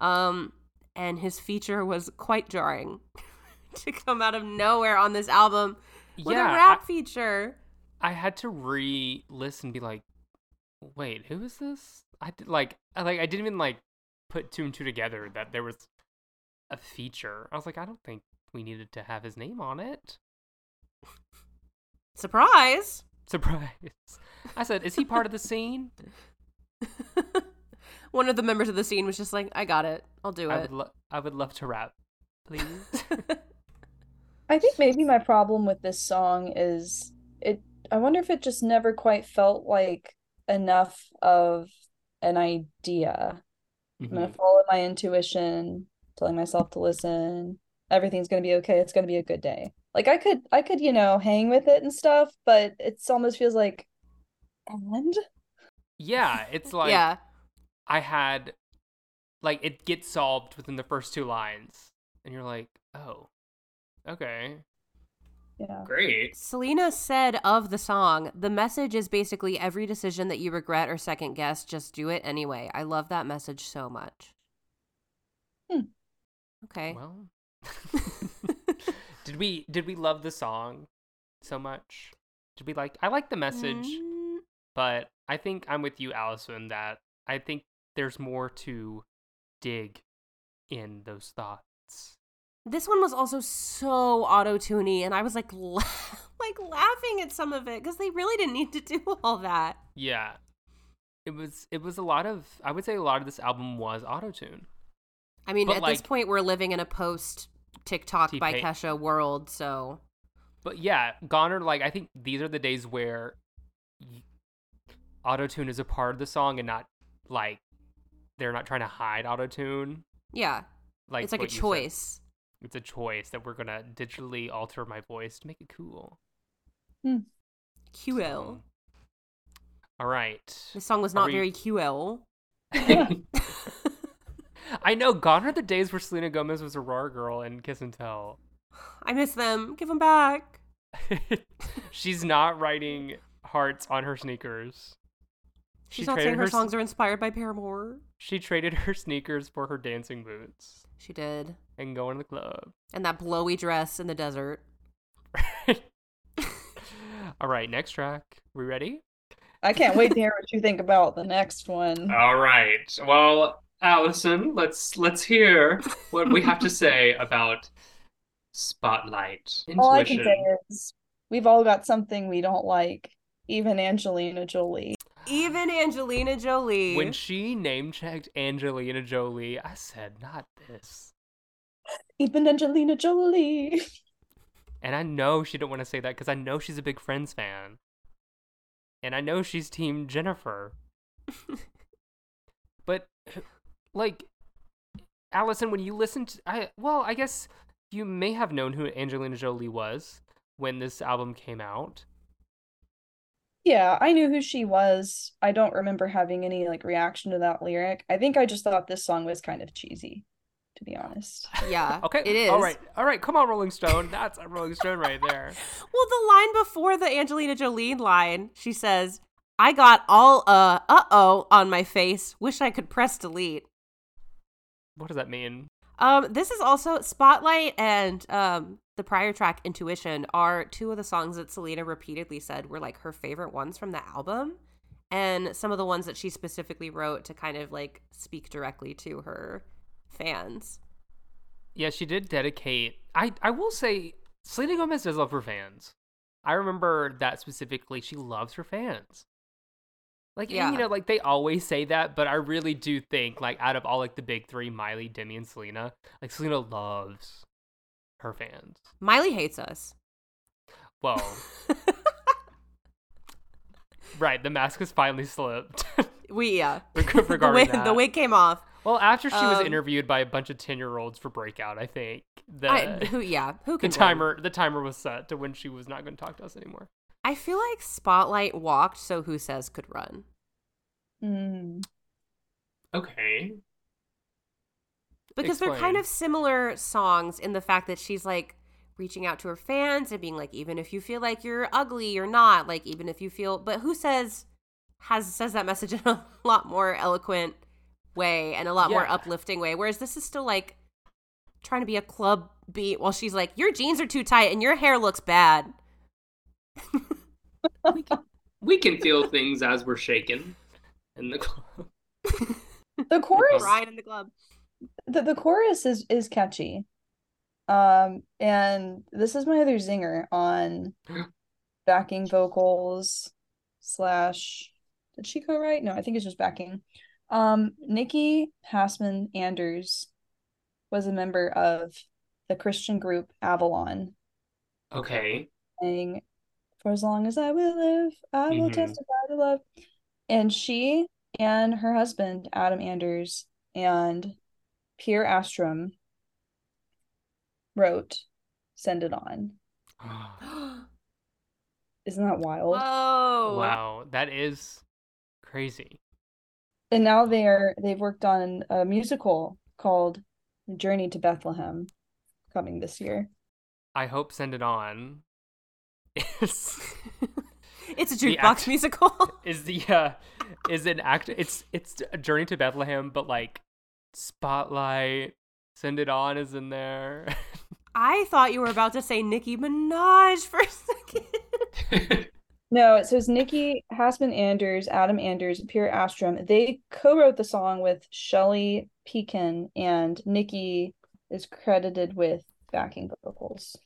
Um and his feature was quite jarring to come out of nowhere on this album with yeah, a rap feature. I, I had to re-listen, and be like, wait, who is this? I did, like, I like, I didn't even like put two and two together that there was a feature. I was like, I don't think we needed to have his name on it. Surprise! Surprise! I said, is he part of the scene? One of the members of the scene was just like, "I got it. I'll do I it." would, lo- I would love to rap, please. I think maybe my problem with this song is it I wonder if it just never quite felt like enough of an idea. I'm gonna Mhm. follow my intuition, telling myself to listen. Everything's gonna be okay. It's gonna be a good day. Like I could I could, you know, hang with it and stuff, but it almost feels like and Yeah, it's like yeah. I had like it gets solved within the first two lines, and you're like, oh, okay. yeah. Great. Selena said of the song, the message is basically every decision that you regret or second guess, just do it anyway. I love that message so much. Hmm. Okay. Well, did we did we love the song so much? Did we like? I like the message, Mm, but I think I'm with you, Allison. That I think there's more to dig in those thoughts. This one was also so auto-tuney, and I was like, la- like laughing at some of it because they really didn't need to do all that. Yeah, it was it was a lot of. I would say a lot of this album was auto tune. I mean, But, at this point, we're living in a post TikTok by T-Pain. Kesha world, so But yeah, Goner, like I think these are the days where auto tune is a part of the song and not like they're not trying to hide auto tune. yeah, Like it's like a choice. It's a choice that we're gonna digitally alter my voice to make it cool. Hmm. QL. So- all right. This song was not we- very QL. I know. Gone are the days where Selena Gomez was a raw girl in Kiss and Tell. I miss them. Give them back. She's not writing hearts on her sneakers. She's She not saying her her s- songs are inspired by Paramore. She traded her sneakers for her dancing boots She did. and going to the club. And that blowy dress in the desert. All right, next track. We ready? I can't wait to hear what you think about the next one. All right. Well, Allison, let's let's hear what we have to say about Spotlight. All I can say is we've all got something we don't like, even Angelina Jolie. Even Angelina Jolie. When she name checked Angelina Jolie, I said, not this. Even Angelina Jolie. And I know she didn't want to say that because I know she's a big Friends fan. And I know she's Team Jennifer. but, like, Allison, when you listen to. I, well, I guess you may have known who Angelina Jolie was when this album came out. Yeah, I knew who she was. I don't remember having any like reaction to that lyric. I think I just thought this song was kind of cheesy, to to be honest. Yeah. Okay. It is. All right. All right. Come on, Rolling Stone. That's a Rolling Stone right there. Well, the line before the Angelina Jolie line, she says, I got all uh uh oh on my face. Wish I could press delete. What does that mean? Um, this is also Spotlight and um the prior track Intuition are two of the songs that Selena repeatedly said were like her favorite ones from the album. And some of the ones that she specifically wrote to kind of like speak directly to her fans. Yeah, she did dedicate. I I will say, Selena Gomez does love her fans. I remember that specifically. She loves her fans. Like and, you know, like they always say that, but I really do think like out of all like the big three, Miley, Demi, and Selena, like Selena loves her fans. Miley hates us. Well, right, the mask has finally slipped. We yeah. Reg- the regarding wig, that. the wig came off. well, after she was Um, interviewed by a bunch of ten year olds for Breakout, I think the I, who yeah, who the can blame? timer the timer was set to when she was not going to talk to us anymore. I feel like Spotlight walked so Who Says could run. Mm. Okay. Because they're kind of similar songs in the fact that she's like reaching out to her fans and being like, even if you feel like you're ugly, you're not. Like even if you feel but Who Says has says that message in a lot more eloquent way and a lot more uplifting way. Whereas this is still like trying to be a club beat while she's like, Your jeans are too tight and your hair looks bad. We can, we can feel things as we're shaking in the club. The chorus Crying in the club. The, the chorus is is catchy. Um and this is my other zinger on backing vocals slash did she co-write? No, I think it's just backing. Um Nikki Hassman Anders was a member of the Christian group Avalon Okay. saying for as long as I will live, I will Mhm. testify to love. And she and her husband, Adam Anders, and Pierre Astrom wrote Send It On. Isn't that wild? Whoa. Wow, that is crazy. And now they're they've worked on a musical called Journey to Bethlehem coming this year. I hope Send It On is It's a jukebox act- musical. is the uh is an act it's it's a journey to Bethlehem, but like Spotlight, Send It On is in there. I thought you were about to say Nicki Minaj for a second. No, it says Nikki Hassman Anders, Adam Anders, Pierre Astrom. They co-wrote the song with Shelly Peiken, and Nicki is credited with backing vocals.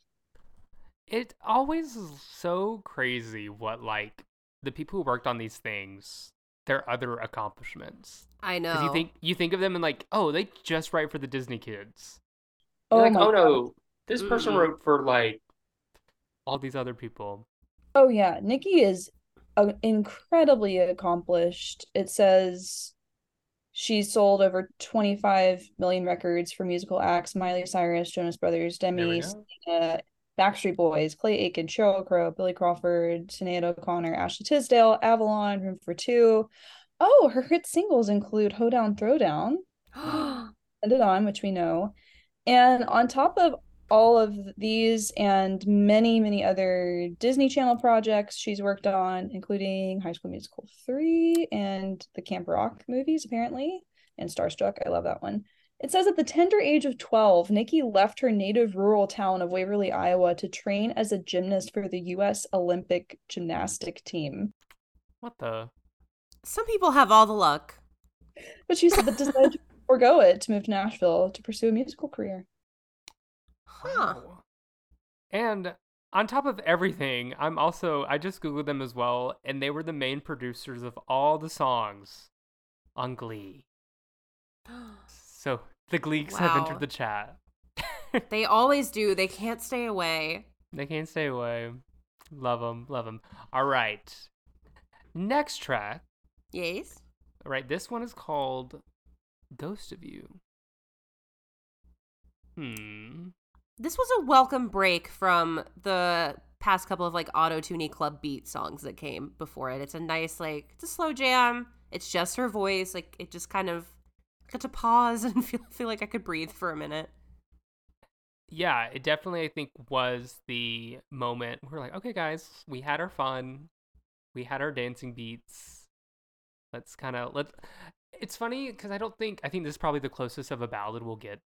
it always is so crazy what like the people who worked on these things, their other accomplishments. I know. Because you think you think of them and like, oh, they just write for the Disney kids. Oh like, my oh God. no, this person Mm. wrote for like All these other people. Oh yeah, Nikki is uh, incredibly accomplished. It says she's sold over 25 million records for musical acts: Miley Cyrus, Jonas Brothers, Demi. Selena, Backstreet Boys, Clay Aiken, Sheryl Crow, Billy Crawford, Sinead O'Connor, Ashley Tisdale, Avalon, Room for Two. Oh, her hit singles include Hoedown Throwdown, Send It On, which we know. And on top of all of these and many, many other Disney Channel projects she's worked on, including High School Musical 3 and the Camp Rock movies, apparently, and Starstruck. I love that one. It says at the tender age of 12, Nikki left her native rural town of Waverly, Iowa to train as a gymnast for the U.S. Olympic gymnastic team. What the? Some people have all the luck. But she said that decided to forego it to move to Nashville to pursue a musical career. Huh. And on top of everything, I'm also I just googled them as well, and they were the main producers of all the songs on Glee. So the Gleeks have entered the chat. They always do. They can't stay away. They can't stay away. Love them, love them. All right. Next track. Yes. All right, this one is called Ghost of You. Hmm. This was a welcome break from the past couple of like auto tuney club beat songs that came before it. It's a nice like it's a slow jam. It's just her voice. Like it just kind of got to pause and feel feel like I could breathe for a minute. Yeah, it definitely I think was the moment we're like, okay, guys, we had our fun, we had our dancing beats. Let's kind of let. It's funny because I don't think I think this is probably the closest of a ballad we'll get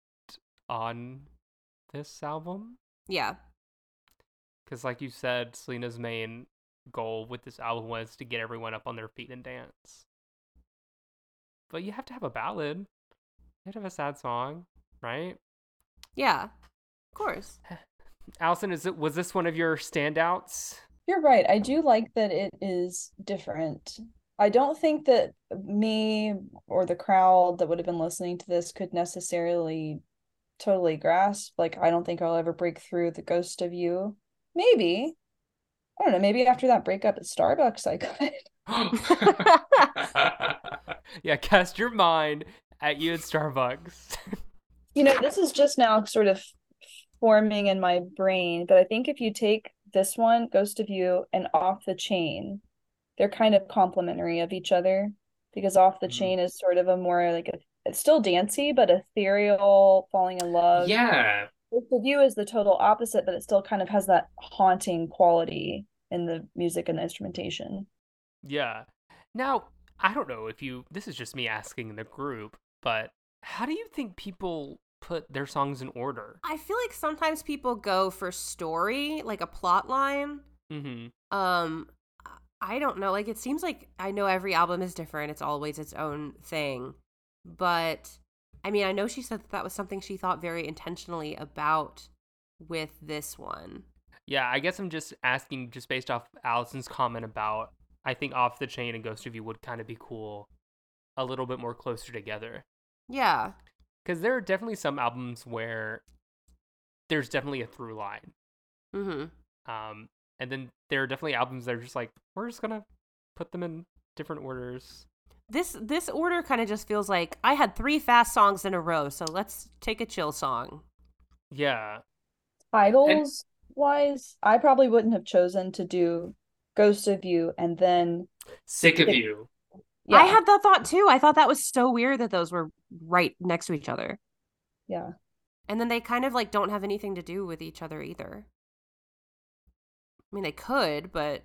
on this album. Yeah. Because, like you said, Selena's main goal with this album was to get everyone up on their feet and dance. But you have to have a ballad. You have to have a sad song, right? Yeah. Of course. Allison, is it was this one of your standouts? You're right. I do like that it is different. I don't think that me or the crowd that would have been listening to this could necessarily totally grasp. Like, I don't think I'll ever break through the ghost of you. Maybe. I don't know. Maybe after that breakup at Starbucks, I could. yeah, cast your mind at you at Starbucks. You know, this is just now sort of forming in my brain, but I think if you take this one, Ghost of You, and Off the Chain, they're kind of complementary of each other because Off the Mhm. Chain is sort of a more like a it's still dancey but ethereal, falling in love. yeah. Ghost of You is the total opposite, but it still kind of has that haunting quality in the music and the instrumentation. yeah. Now, I don't know if you this is just me asking the group, but how do you think people put their songs in order? I feel like sometimes people go for story, like a plot line. Mm-hmm. Um I don't know. Like it seems like I know every album is different. It's always its own thing. But I mean, I know she said that, that was something she thought very intentionally about with this one. Yeah, I guess I'm just asking just based off Allison's comment about I think Off the Chain and Ghost of You would kind of be cool a little bit more closer together. Yeah. Because there are definitely some albums where there's definitely a through line. Mhm. Um, and then there are definitely albums that are just like, we're just gonna put them in different orders. This this order kind of just feels like I had 3 fast songs in a row, so let's take a chill song. Yeah. Titles wise, I probably wouldn't have chosen to do Ghost of You and then Sick of Sick- you. I had that thought too. I thought that was so weird that those were right next to each other. yeah. And then they kind of like don't have anything to do with each other either. I mean, they could, but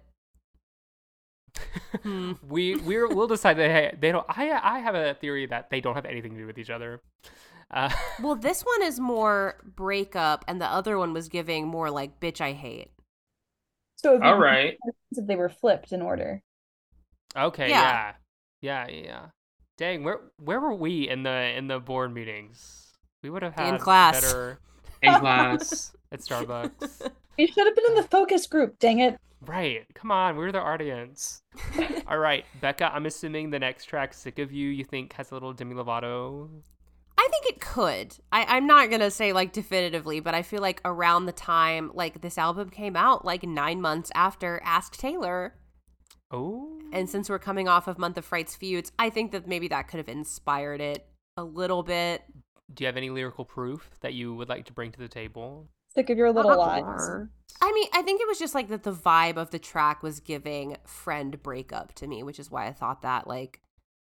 Hmm. we we're we'll decide that hey, they don't. I I have a theory that they don't have anything to do with each other. Uh, well, this one is more breakup, and the other one was giving more like bitch I hate. So if All if they were flipped in order. okay. Yeah. Yeah. Yeah. Yeah. Dang. Where where were we in the in the board meetings? We would have had In class. better In class. at Starbucks. You should have been in the focus group, dang it. right. Come on. We're the audience. All right, Becca. I'm assuming the next track, "Sick of You," you think has a little Demi Lovato. I think it could. I, I'm not gonna say like definitively, but I feel like around the time like this album came out, like nine months after Ask Taylor, Oh. and since we're coming off of Month of Frights feuds, I think that maybe that could have inspired it a little bit. Do you have any lyrical proof that you would like to bring to the table? Sick of your little Uh, lies. I mean, I think it was just like that the vibe of the track was giving friend breakup to me, which is why I thought that like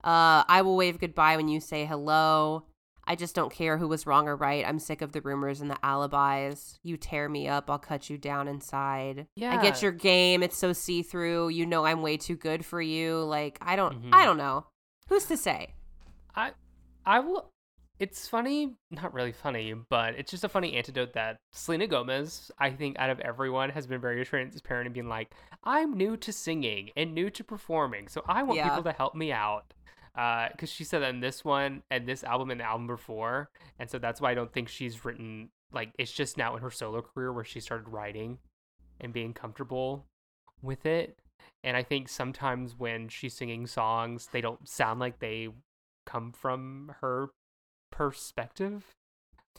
uh I will wave goodbye when you say hello. I just don't care who was wrong or right. I'm sick of the rumors and the alibis. You tear me up, I'll cut you down inside. Yeah. I get your game. It's so see-through. You know I'm way too good for you. Like, I don't Mhm. I don't know. Who's to say? I I will it's funny, not really funny, but it's just a funny antidote that Selena Gomez, I think out of everyone has been very transparent and being like, I'm new to singing and new to performing, so I want Yeah. people to help me out. Uh, because she said that in this one and this album and the album before, and so that's why I don't think she's written like it's just now in her solo career where she started writing and being comfortable with it. And I think sometimes when she's singing songs, they don't sound like they come from her perspective.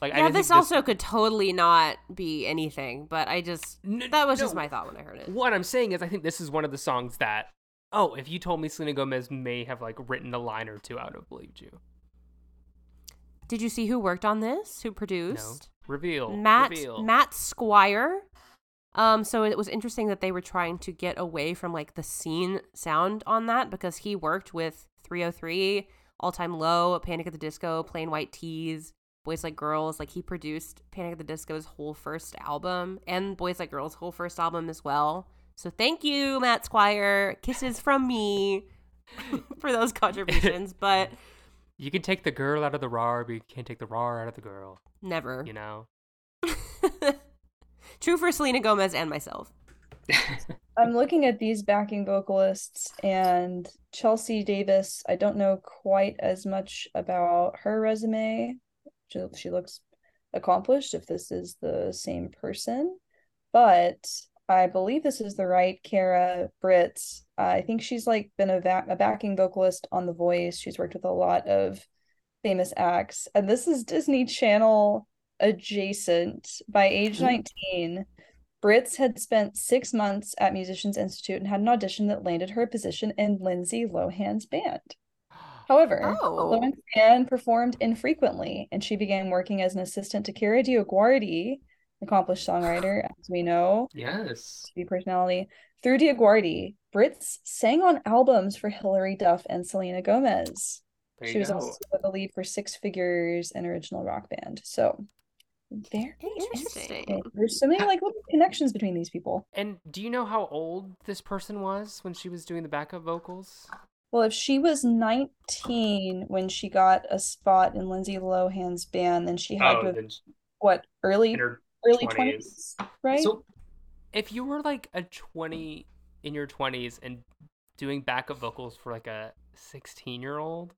Like yeah, this think also could totally not be anything, but I just N- that was just my thought when I heard it. What I'm saying is, I think this is one of the songs that, oh, if you told me Selena Gomez may have like written a line or two, I would have believed you. Did you see who worked on this? Who No, produced? reveal, Matt reveal. Matt Squire. Um, so it was interesting that they were trying to get away from like the scene sound on that because he worked with 3OH!3, All Time Low, Panic at the Disco, Plain White T's, Boys Like Girls. Like he produced Panic at the Disco's whole first album and Boys Like Girls' whole first album as well. So thank you, Matt Squire. Kisses from me for those contributions, but You can take the girl out of the raw, but you can't take the raw out of the girl. never. You know. True for Selena Gomez and myself. I'm looking at these backing vocalists and Chelsea Davis. I don't know quite as much about her resume. She, she looks accomplished if this is the same person, but I believe this is the right Kara Britz. Uh, I think she's like been a, va- a backing vocalist on The Voice. She's worked with a lot of famous acts, and this is Disney Channel adjacent. By age mm-hmm. 19, Britz had spent six months at Musicians Institute and had an audition that landed her a position in Lindsay Lohan's band. However, Oh. Lohan's band performed infrequently, and she began working as an assistant to Kara DioGuardi, accomplished songwriter, as we know, yes. TV personality. Through DioGuardi, Britz sang on albums for Hilary Duff and Selena Gomez. There She you was go. also the lead for Six Figures, an original rock band. So, very Interesting. interesting. There's so many like little connections between these people. And do you know how old this person was when she was doing the backup vocals? Well, if she was 19 when she got a spot in Lindsay Lohan's band, then she had oh, to Oh, have, then what, early in her early 20s. 20s, right? So If you were like a 20 in your 20s and doing backup vocals for like a 16 year old,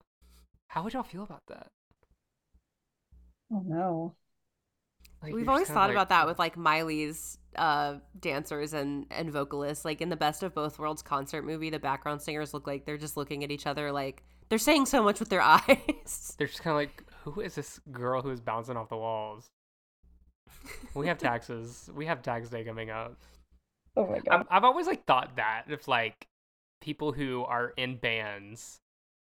how would y'all feel about that? oh no. Like, We've always thought like- about that with like Miley's uh dancers and and vocalists. Like in the Best of Both Worlds concert movie, the background singers look like they're just looking at each other like they're saying so much with their eyes. They're just kind of like, who is this girl who is bouncing off the walls? We have taxes. we have tax day coming up. Oh my god. I've, I've always like thought that if like people who are in bands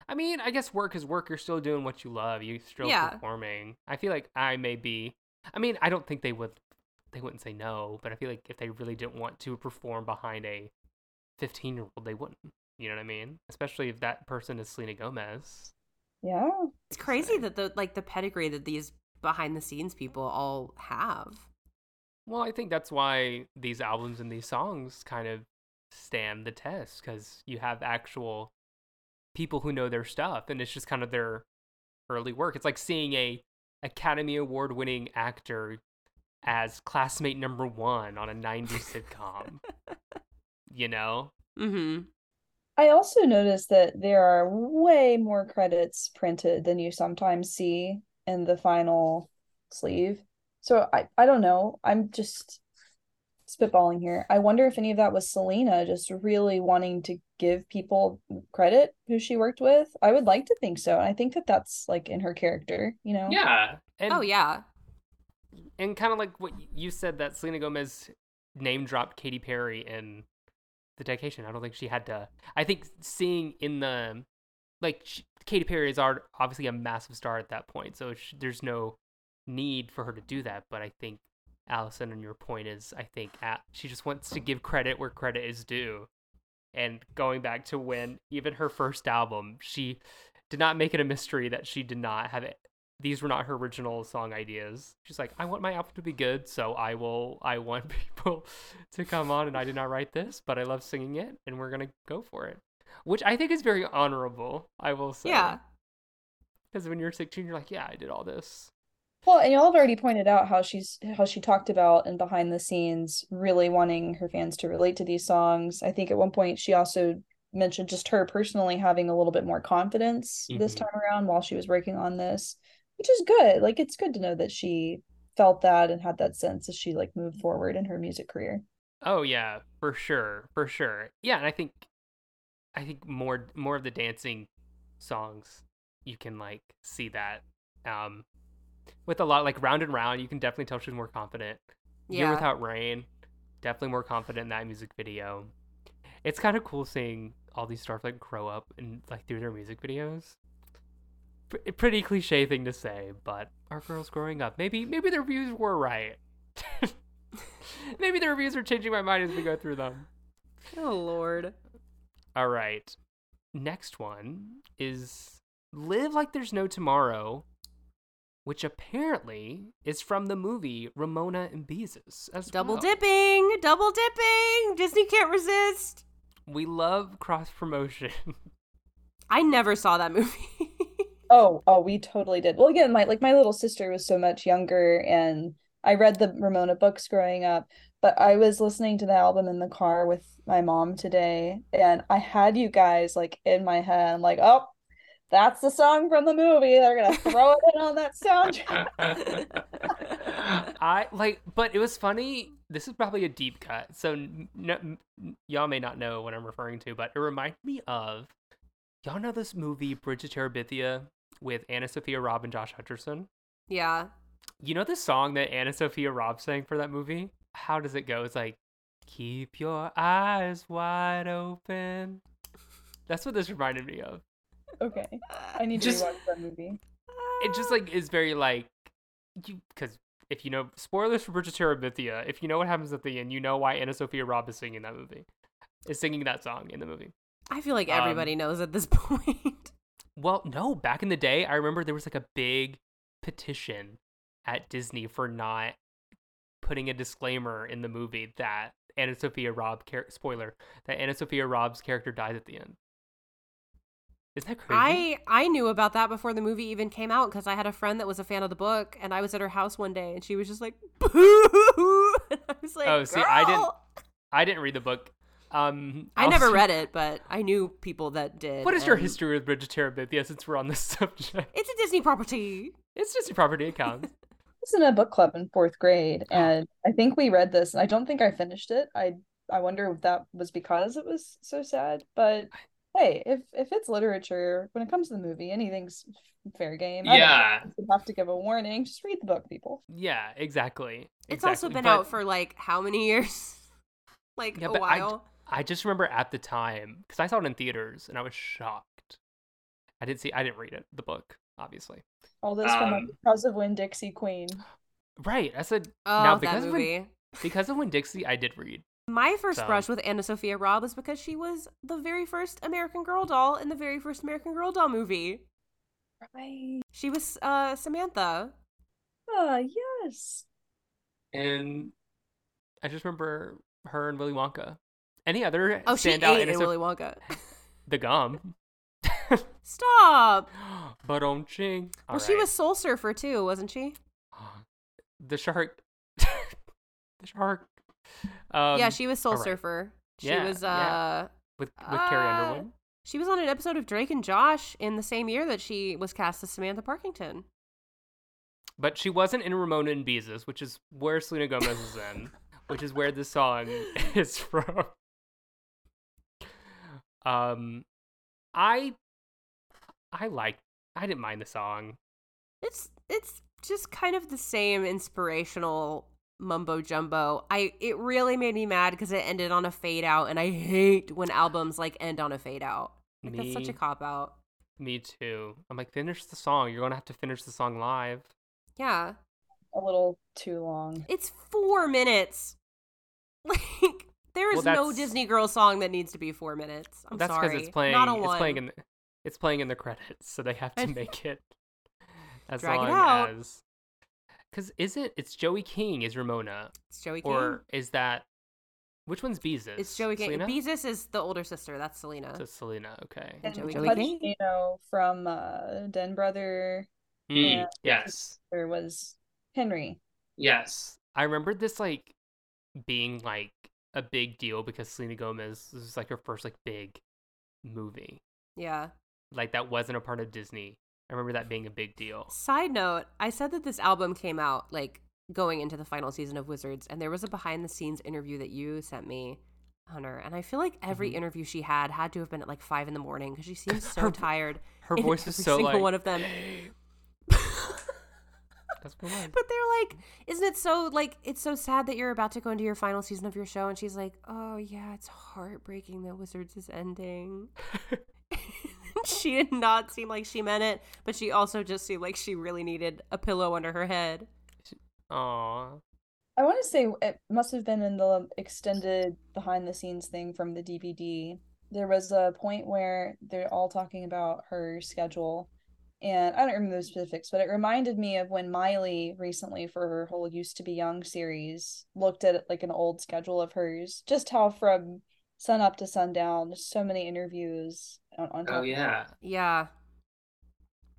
i mean i guess work is work you're still doing what you love you're still Yeah. performing i feel like i may be i mean i don't think they would they wouldn't say no but i feel like if they really didn't want to perform behind a 15 year old they wouldn't you know what i mean especially if that person is selena gomez Yeah. It's crazy that the like the pedigree that these behind the scenes people all have. well i think that's why these albums and these songs kind of stand the test because you have actual people who know their stuff and it's just kind of their early work it's like seeing a academy award winning actor as classmate number one on a 90s sitcom you know Mm-hmm. I also noticed that there are way more credits printed than you sometimes see in the final sleeve. So I, I don't know. I'm just spitballing here. I wonder if any of that was Selena just really wanting to give people credit who she worked with. I would like to think so. And I think that that's like in her character, you know? yeah, and, Oh yeah. and kind of like what you said that selena gomez name dropped Katy Perry in the dedication. I don't think she had to. I think seeing in the like she, Katy Perry is obviously a massive star at that point, so sh there's no need for her to do that. But I think Allison, and your point is, I think at, she just wants to give credit where credit is due. And going back to when even her first album, she did not make it a mystery that she did not have it. These were not her original song ideas. She's like, I want my album to be good, so I will. I want people to come on, and I did not write this, but I love singing it, and we're gonna go for it. Which I think is very honorable. I will say. Yeah. Because when you're 16, you're like, yeah, I did all this. Well, and y'all have already pointed out how she's how she talked about and behind the scenes really wanting her fans to relate to these songs. I think at one point she also mentioned just her personally having a little bit more confidence this Mhm. time around while she was working on this, which is good. Like it's good to know that she felt that and had that sense as she like moved forward in her music career. Oh yeah, for sure, for sure. Yeah, and I think, I think more more of the dancing songs, you can like see that. Um, with a lot like round and round, you can definitely tell she's more confident. Yeah. Year. Without Rain, definitely more confident in that music video. It's kind of cool seeing all these stars like grow up and like through their music videos. P- pretty cliche thing to say, but our girls growing up. Maybe maybe the reviews were right. maybe the reviews are changing my mind as we go through them. Oh lord. All right. Next one is Live Like There's No Tomorrow, which apparently is from the movie Ramona and Beezus as Double well. dipping, double dipping. Disney can't resist. We love cross promotion. I never saw that movie. Oh, oh, we totally did. Well, again, my like my little sister was so much younger, and I read the Ramona books growing up. But I was listening to the album in the car with my mom today, and I had you guys like in my head. I'm like, oh, that's the song from the movie. They're gonna throw it in on that soundtrack. I like, but it was funny. This is probably a deep cut, so n- n- n- y'all may not know what I'm referring to, but it reminded me of y'all know this movie Bridge of Terabithia with Anna Sophia Robb and Josh Hutcherson. yeah. You know the song that Anna Sophia Robb sang for that movie? How does it go? It's like, keep your eyes wide open. That's what this reminded me of. okay, I need Just- to watch that movie. It just like is very like you because if you know spoilers for Bridge of Terabithia, if you know what happens at the end, you know why Anna Sophia Robb is singing that movie, is singing that song in the movie. I feel like Um, everybody knows at this point. Well, no, back in the day, I remember there was like a big petition at Disney for not putting a disclaimer in the movie that Anna Sophia Robb char- spoiler that Anna Sophia Robb's character dies at the end. Isn't that crazy? I I knew about that before the movie even came out because I had a friend that was a fan of the book, and I was at her house one day, and she was just like, "Boo!" And I was like, Oh, see, I didn't- I didn't read the book. Um, I never read it, but I knew people that did. What is your history with Bridge of Terabithia since we're on this subject? It's a Disney property. It's just a property account. I was in a book club in fourth grade, and I think we read this, and I don't think I finished it. I I wonder if that was because it was so sad. But hey, if if it's literature, when it comes to the movie, anything's fair game. I Yeah. you have to give a warning. Just read the book, people. yeah, exactly. It's also been But out for like how many years? like Yeah, a but I d- while. I just remember at the time because I saw it in theaters and I was shocked. I didn't see. I didn't read it. The book, obviously. All this from Um, because of Winn-Dixie Queen. Right. I said oh, now that because of when, because of when Dixie, I did read. My first So- brush with Anna Sophia Robb was because she was the very first American Girl doll in the very first American Girl doll movie. Right. She was uh Samantha. Ah, yes. And I just remember her and Willy Wonka. Any other Oh, she standout ate in innocent- Willy Wonka. the gum. Stop. but on ching. well, she was Soul Surfer too, wasn't she? the shark. the shark. Um, yeah, she was Soul right. Surfer. She Yeah, was uh yeah. with with Carrie uh, Underwood. she was on an episode of Drake and Josh in the same year that she was cast as Samantha Parkington. But she wasn't in Ramona and Beezus, which is where Selena Gomez is in, which is where this song is from. Um, I, I like. I didn't mind the song. It's it's just kind of the same inspirational mumbo jumbo. I it really made me mad because it ended on a fade out, and I hate when albums like end on a fade out. Like, that's such a cop out. Me too. I'm like, finish the song. You're gonna have to finish the song live. Yeah, A little too long. it's four minutes. Like there is Well, no Disney Girl song that needs to be four minutes. I'm That's sorry, it's playing. Not a it's one. playing in. The, it's playing in the credits, so they have to make it as Drag it long out. as. Because is it? It's Joey King is Ramona, it's Joey King. or is that? Which one's Beezus? it's Joey King. Selena? Beezus is the older sister. That's Selena. So Selena. Okay. And Joey Joey King? Pacino from uh, Den Brother. Mm, Yeah. yes. There was Henry. Yes. I remember this like being like a big deal because Selena Gomez this was like her first like big movie. yeah. Like that wasn't a part of Disney. I remember that being a big deal. Side note, I said that this album came out like going into the final season of Wizards, and there was a behind the scenes interview that you sent me, Hunter. And I feel like every Mhm. interview she had had to have been at like five in the morning because she seems so Her- tired. Her voice is so single like one of them. That's what it was. But they're like, isn't it so like it's so sad that you're about to go into your final season of your show? And she's like, oh yeah, it's heartbreaking that Wizards is ending. she did not seem like she meant it, but she also just seemed like she really needed a pillow under her head. Aw. I want to say it must have been in the extended behind the scenes thing from the DVD. There was a point where they're all talking about her schedule, and I don't remember the specifics, but it reminded me of when Miley recently for her whole Used to Be Young series looked at like an old schedule of hers, just how from sun up to sundown, so many interviews on, on oh, top Oh of it. yeah. Yeah.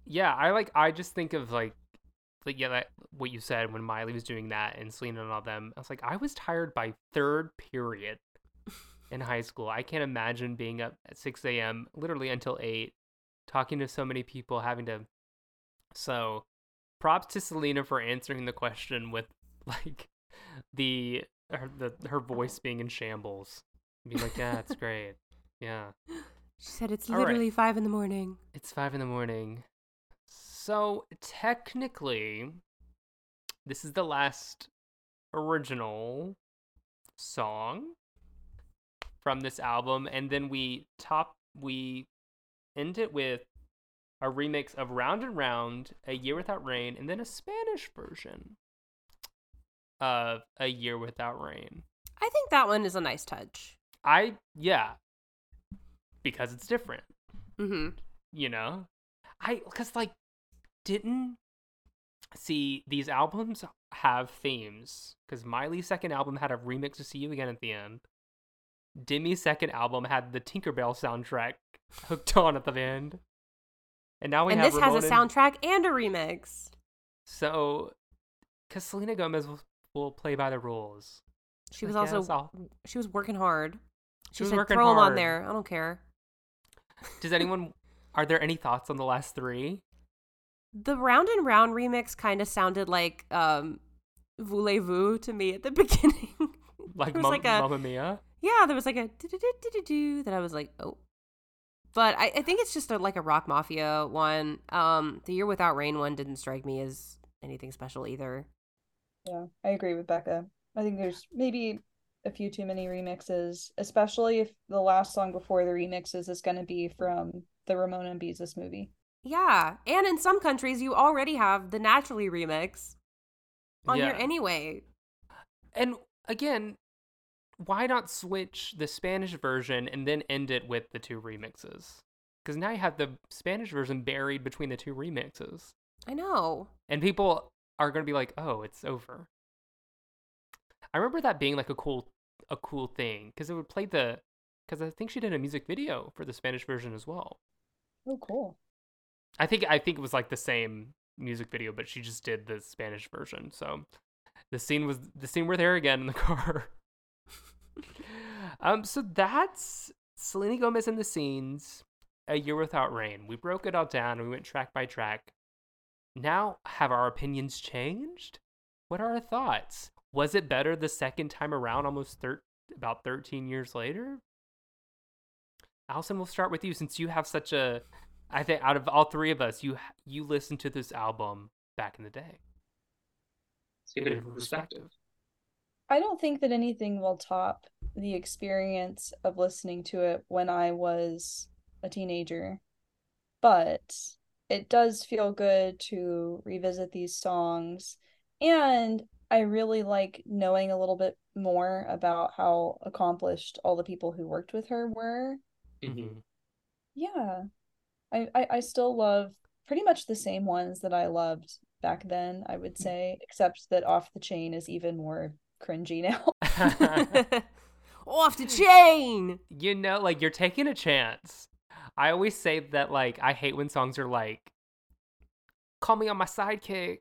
Yeah, I like. I just think of like, like yeah, that what you said when Miley was doing that and Selena and all them. I was like, I was tired by third period in high school. I can't imagine being up at six a.m. literally until eight, talking to so many people, having to. So, props to Selena for answering the question with like the her, the her voice being in shambles. Being like, yeah, it's great. Yeah. She said it's All right. literally five in the morning. It's five in the morning. So technically, this is the last original song from this album, and then we top we end it with a remix of Round and Round, A Year Without Rain, and then a Spanish version of A Year Without Rain. I think that one is a nice touch. I yeah, because it's different. Mm-hmm. you know i because like didn't see these albums have themes because miley's second album had a remix of see you again at the end demi's second album had the tinkerbell soundtrack hooked on at the end and now we And this has a and- soundtrack and a remix. so because selena gomez will, will play by the rules She was Like, also I'll- she was working hard. She, She was said, working "Throw them on there. I don't care." Does anyone are there any thoughts on the last three The round and round remix kind of sounded like um Voulez-vous to me at the beginning. like, There was Mam- like a- mamma mia yeah, there was like a do-do-do-do-do that I was like, oh. But I, I think it's just a, like a rock mafia one. Um, the year without rain one didn't strike me as anything special either. Yeah, I agree with Becca. I think there's maybe a few too many remixes, especially if the last song before the remixes is going to be from the Ramona and Beezus movie. Yeah, and in some countries you already have the naturally remix on here anyway. And again, why not switch the Spanish version and then end it with the two remixes? Because now you have the Spanish version buried between the two remixes. I know. And people are going to be like, oh, it's over. I remember that being like a cool a cool thing because it would play the because I think she did a music video for the Spanish version as well. Oh, cool. I think I think it was like the same music video, but she just did the Spanish version. So the scene was the scene where they're again in the car. um, so that's Selena Gomez in the scenes. A year without rain. We broke it all down. and We went track by track. Now, have our opinions changed? What are our thoughts? Was it better the second time around, almost thir- about thirteen years later? Allison, we'll start with you since you have such a I think out of all three of us, you you listened to this album back in the day. Let's give it a different perspective. I don't think that anything will top the experience of listening to it when I was a teenager. But it does feel good to revisit these songs. And I really like knowing a little bit more about how accomplished all the people who worked with her were. Mhm. Yeah. I, I, I still love pretty much the same ones that I loved back then, I would say, except that Off the Chain is even more cringy now. Off the chain. you know, like you're taking a chance. I always say that like I hate when songs are like call me on my sidekick.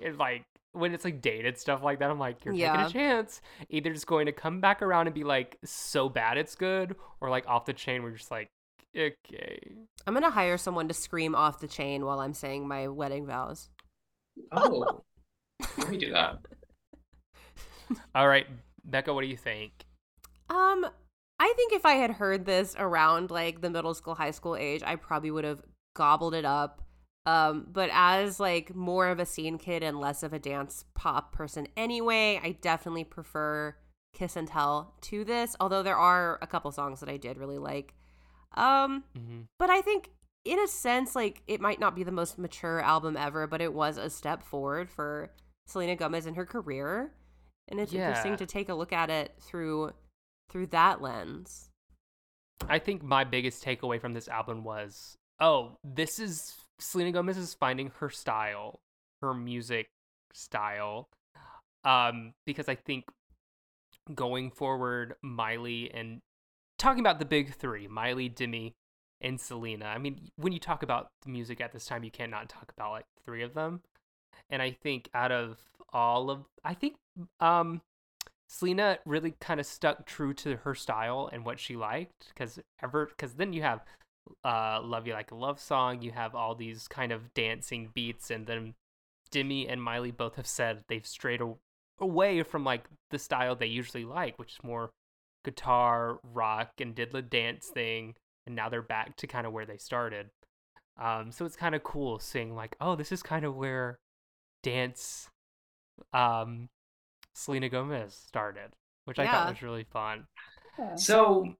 It's like when it's like dated stuff like that, I'm like, you're Yeah. taking a chance. Either it's going to come back around and be like so bad it's good, or like off the chain where you're just like, okay. I'm gonna hire someone to scream off the chain while I'm saying my wedding vows. Oh, let me do that. All right, Becca, what do you think? Um, I think if I had heard this around like the middle school, high school age, I probably would have gobbled it up. Um, but as like more of a scene kid and less of a dance pop person anyway, I definitely prefer Kiss and Tell to this, although there are a couple songs that I did really like. Um, hmm but I think in a sense, like it might not be the most mature album ever, but it was a step forward for Selena Gomez in her career. And it's interesting to take a look at it through through that lens. I think my biggest takeaway from this album was, oh, this is Selena Gomez is finding her style, her music style. Um, because I think going forward, Miley and talking about the big three, Miley, Demi, and Selena. I mean, when you talk about the music at this time, you cannot talk about like three of them. And I think out of all of, I think um, Selena really kind of stuck true to her style and what she liked because ever because then you have uh love you like a love song you have all these kind of dancing beats and then demi and miley both have said they've strayed a- away from like the style they usually like which is more guitar rock and did the dance thing and now they're back to kind of where they started. Um so it's kind of cool seeing like oh this is kind of where dance um selena gomez started which i thought was really fun. Yeah. so,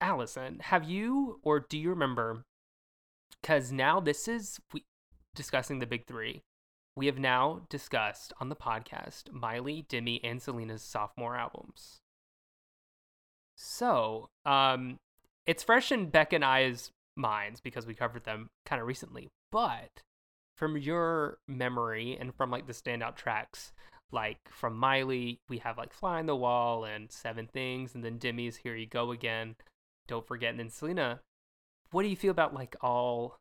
Allison, have you or do you remember? Because now this is we, discussing the big three. We have now discussed on the podcast Miley, Demi, and Selena's sophomore albums. So, um, it's fresh in Beck and I's minds because we covered them kind of recently. But from your memory and from like the standout tracks, like from Miley, we have like Fly on the Wall and Seven Things, and then Demi's Here You Go Again. Don't forget, and then Selena. What do you feel about like all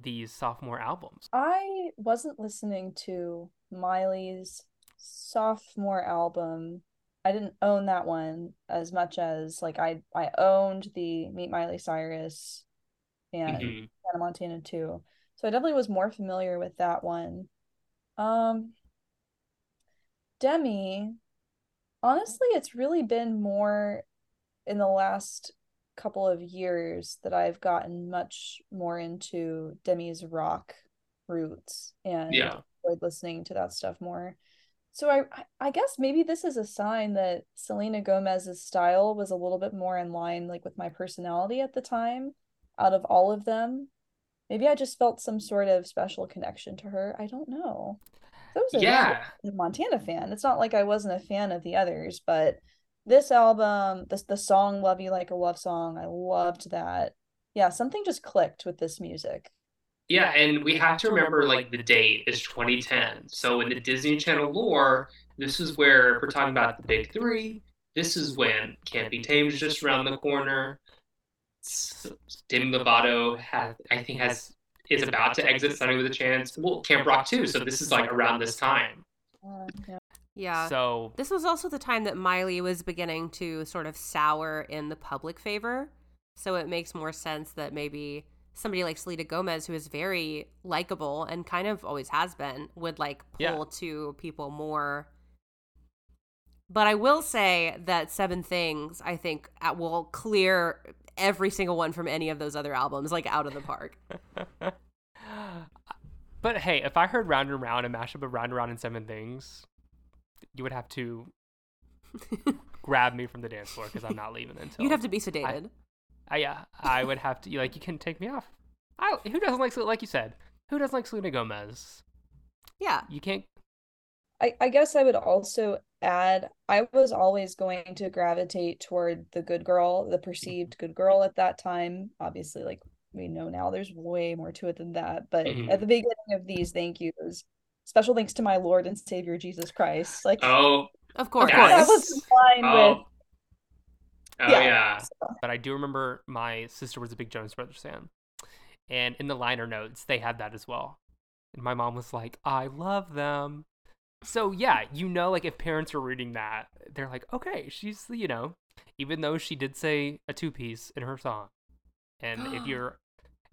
these sophomore albums? I wasn't listening to Miley's sophomore album. I didn't own that one as much as like I I owned the Meet Miley Cyrus and Mhm. Hannah Montana too. So I definitely was more familiar with that one. Um Demi, honestly, it's really been more in the last couple of years that I've gotten much more into Demi's rock roots and Yeah. enjoyed listening to that stuff more. So I I guess maybe this is a sign that Selena Gomez's style was a little bit more in line like with my personality at the time out of all of them. Maybe I just felt some sort of special connection to her. I don't know. I was a Yeah. Montana fan. It's not like I wasn't a fan of the others, but this album, this the song "Love You Like a Love Song," I loved that. Yeah, something just clicked with this music. Yeah, and we have to remember like the date is 2010. So in the Disney Channel lore, this is where if we're talking about the big three. This is when Can't Be Tamed is just around the corner. Demi Lovato has, I think, has is about to exit Sunny with a Chance. Well, Camp Rock too. So this is like around this time. Uh, yeah. Yeah. So This was also the time that Miley was beginning to sort of sour in the public favor. So it makes more sense that maybe somebody like Selena Gomez, who is very likable and kind of always has been, would like pull Yeah. to people more. But I will say that Seven Things, I think, uh, will clear every single one from any of those other albums, like out of the park. but hey, if I heard Round and Round, a mashup of Round and Round and Seven Things, you would have to grab me from the dance floor because I'm not leaving until You'd have to be sedated. I, yeah, I would have to. Like, you can take me off. I, who doesn't like, like you said, who doesn't like Selena Gomez? yeah. You can't. I, I guess I would also add I was always going to gravitate toward the good girl, the perceived good girl at that time. Obviously, like we know now, there's way more to it than that. But Mhm. at the beginning of these thank yous, special thanks to my Lord and Savior Jesus Christ. Like Oh, Of course. Yes. that was in line oh, with oh Yeah. yeah. so, But I do remember my sister was a big Jonas Brothers fan, and in the liner notes they had that as well. And my mom was like, "I love them." So yeah, you know, like if parents are reading that, they're like, "Okay, she's you know," even though she did say a two piece in her song, and if you're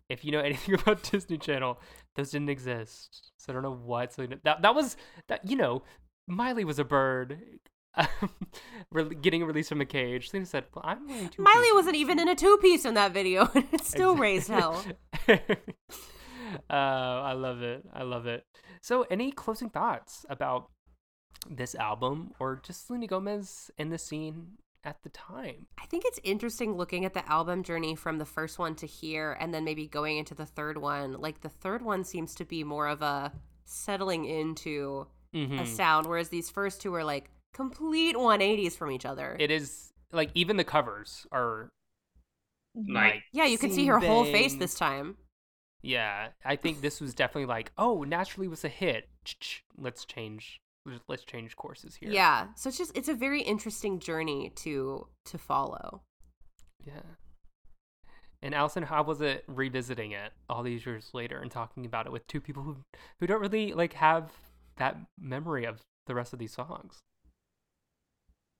if you know anything about Disney Channel, those didn't exist. So I don't know what Selena. That that was that you know, Miley was a bird. getting released from a cage. Selena said, well, "I'm wearing two Miley pieces." wasn't even in a two piece in that video, and it still raised hell. uh, I love it. I love it. So, any closing thoughts about this album or just Selena Gomez in the scene at the time? I think it's interesting looking at the album journey from the first one to here and then maybe going into the third one. Like the third one seems to be more of a settling into Mhm. a sound, whereas these first two are like complete 180s from each other. It is like even the covers are mm-hmm. Like yeah, you can see Sing her whole face this time. Yeah, I think this was definitely like, oh, naturally was a hit. Ch-ch, Let's change. Let's change courses here. Yeah. So it's just it's a very interesting journey to to follow. Yeah. And Allison, how was it revisiting it all these years later and talking about it with two people who who don't really like have that memory of the rest of these songs?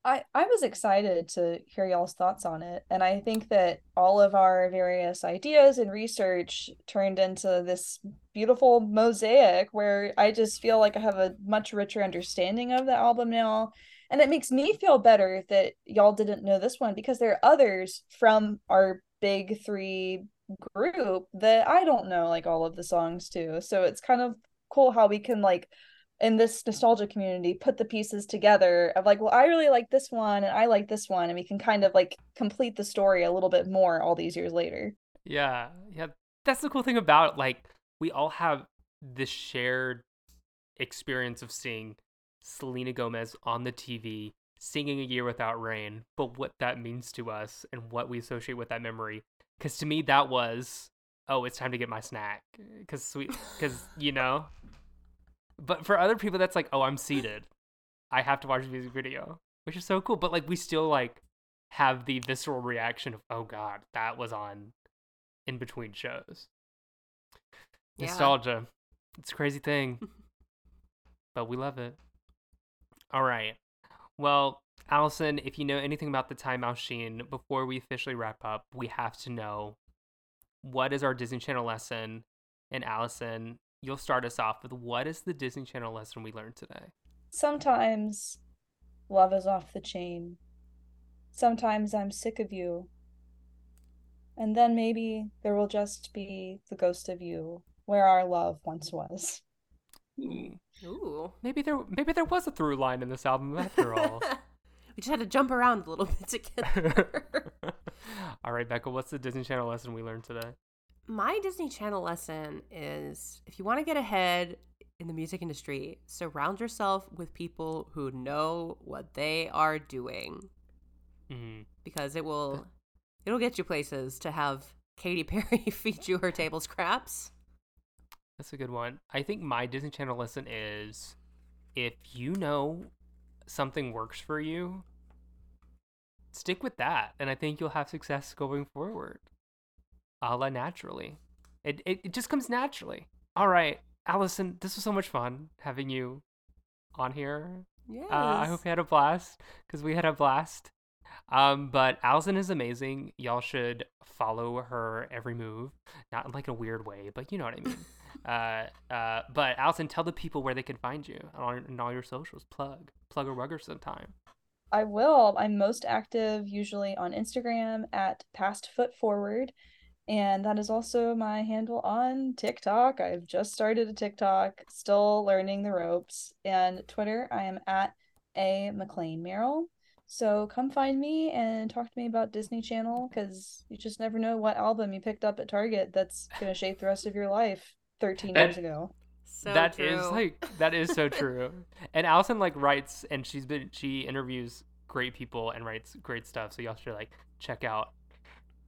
I, I was excited to hear y'all's thoughts on it. And I think that all of our various ideas and research turned into this beautiful mosaic where I just feel like I have a much richer understanding of the album now. And it makes me feel better that y'all didn't know this one because there are others from our big three group that I don't know like all of the songs too. So it's kind of cool how we can like in this nostalgia community put the pieces together of like well i really like this one and i like this one and we can kind of like complete the story a little bit more all these years later Yeah, yeah. That's the cool thing about. Like we all have this shared experience of seeing Selena Gomez on the TV singing "A Year Without Rain," but what that means to us and what we associate with that memory. Because to me, that was oh, it's time to get my snack. Because sweet, because you know. But for other people, that's like oh, I'm seated. I have to watch the music video, which is so cool. But like we still like have the visceral reaction of oh god, that was on in between shows. Yeah. Nostalgia. It's a crazy thing. but we love it. All right. Well, Allison, if you know anything about the Time Mousechine, before we officially wrap up, we have to know what is our Disney Channel lesson? And Allison, you'll start us off with what is the Disney Channel lesson we learned today? sometimes love is off the chain sometimes i'm sick of you and then maybe there will just be the ghost of you where our love once was Ooh. Ooh. Maybe there maybe there was a through line in this album after all. we just had to jump around a little bit to get there. all right, Becca, what's the Disney Channel lesson we learned today? My Disney Channel lesson is if you want to get ahead in the music industry, surround yourself with people who know what they are doing hmm because it will it'll get you places to have Katy Perry feed you her table scraps. That's a good one. I think my Disney Channel lesson is if you know something works for you, stick with that. And I think you'll have success going forward. A la naturally. It, it, it just comes naturally. All right, Allison, this was so much fun having you on here. Yes. Uh, I hope you had a blast because we had a blast. Um, but Allison is amazing. Y'all should follow her every move, not in like a weird way, but you know what I mean. uh, uh, but Allison, tell the people where they can find you on, on all your socials. Plug, plug a rugger sometime. I will. I'm most active usually on Instagram at past foot forward. And that is also my handle on TikTok. I've just started a TikTok, still learning the ropes. And Twitter, I am at a McClain Merrill. So come find me and talk to me about Disney Channel because you just never know what album you picked up at Target that's going to shape the rest of your life 13 That- years ago. so That is true. like that is so true. and Allison like writes and she's been she interviews great people and writes great stuff. So y'all should like check out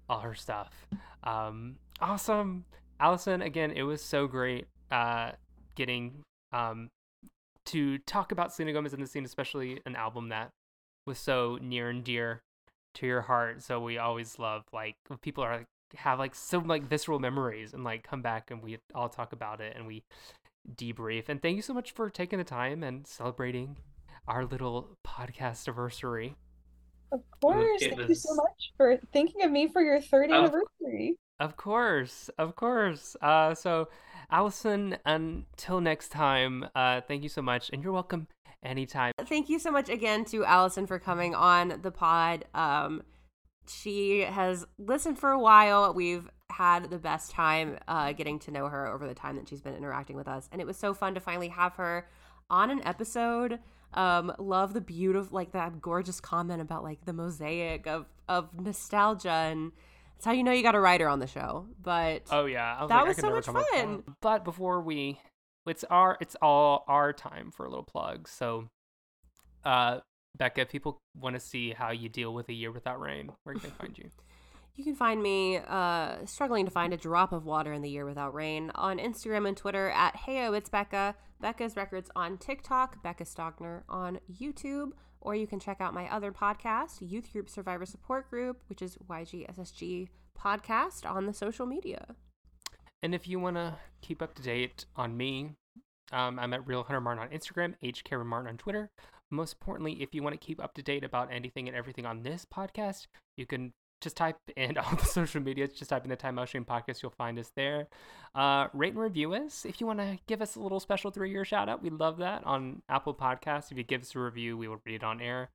all her stuff. Um awesome. Allison, again, it was so great uh getting um to talk about Selena Gomez in the scene, especially an album that was so near and dear to your heart. So we always love like people are like have like so like visceral memories and like come back and we all talk about it and we debrief. And thank you so much for taking the time and celebrating our little podcast anniversary. Of course. it Thank you so much for thinking of me for your third Of- anniversary. Of course, of course. Uh, so, Allison, until next time, uh, thank you so much, and you're welcome anytime. Thank you so much again to Allison for coming on the pod. Um, she has listened for a while. We've had the best time uh, getting to know her over the time that she's been interacting with us, and it was so fun to finally have her on an episode. Um, love the beautiful, like that gorgeous comment about like the mosaic of of nostalgia, and it's how you know you got a writer on the show. But Oh yeah, was That like, was so much come up with fun. But before we, it's our, it's all our time for a little plug. So, uh, Becca, if people want to see how you deal with a year without rain, where can they find you? You can find me uh, struggling to find a drop of water in the year without rain on Instagram and Twitter at Heyo It's Becca, Becca's Records on TikTok, Becca Stockner on YouTube, or you can check out my other podcast, Youth Group Survivor Support Group, which is YGSSG Podcast on the social media. And if you want to keep up to date on me, um, I'm at Real Hunter Martin on Instagram, H. Karen Martin on Twitter. Most importantly, if you want to keep up to date about anything and everything on this podcast, you can just type in all the social medias, just type in the Time Mousechine podcast, you'll find us there. Uh, rate and review us. If you want to give us a little special three year shout out, we love that on Apple Podcasts. If you give us a review, we will read it on air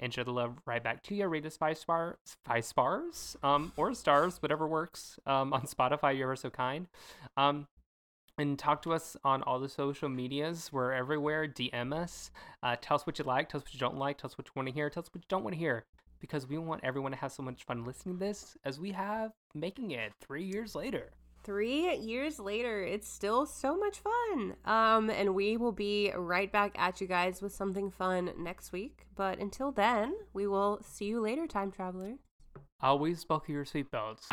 and show the love right back to you. Rate us five stars, five stars, um, or stars, whatever works. Um, on Spotify, you're ever so kind. Um, and talk to us on all the social medias. We're everywhere. DM us. Uh, tell us what you like. Tell us what you don't like. Tell us what you want to hear. Tell us what you don't want to hear. Because we want everyone to have so much fun listening to this as we have making it three years later. Three years later, it's still so much fun. Um, and we will be right back at you guys with something fun next week. But until then, we will see you later, time traveler. Always buckle your seatbelts.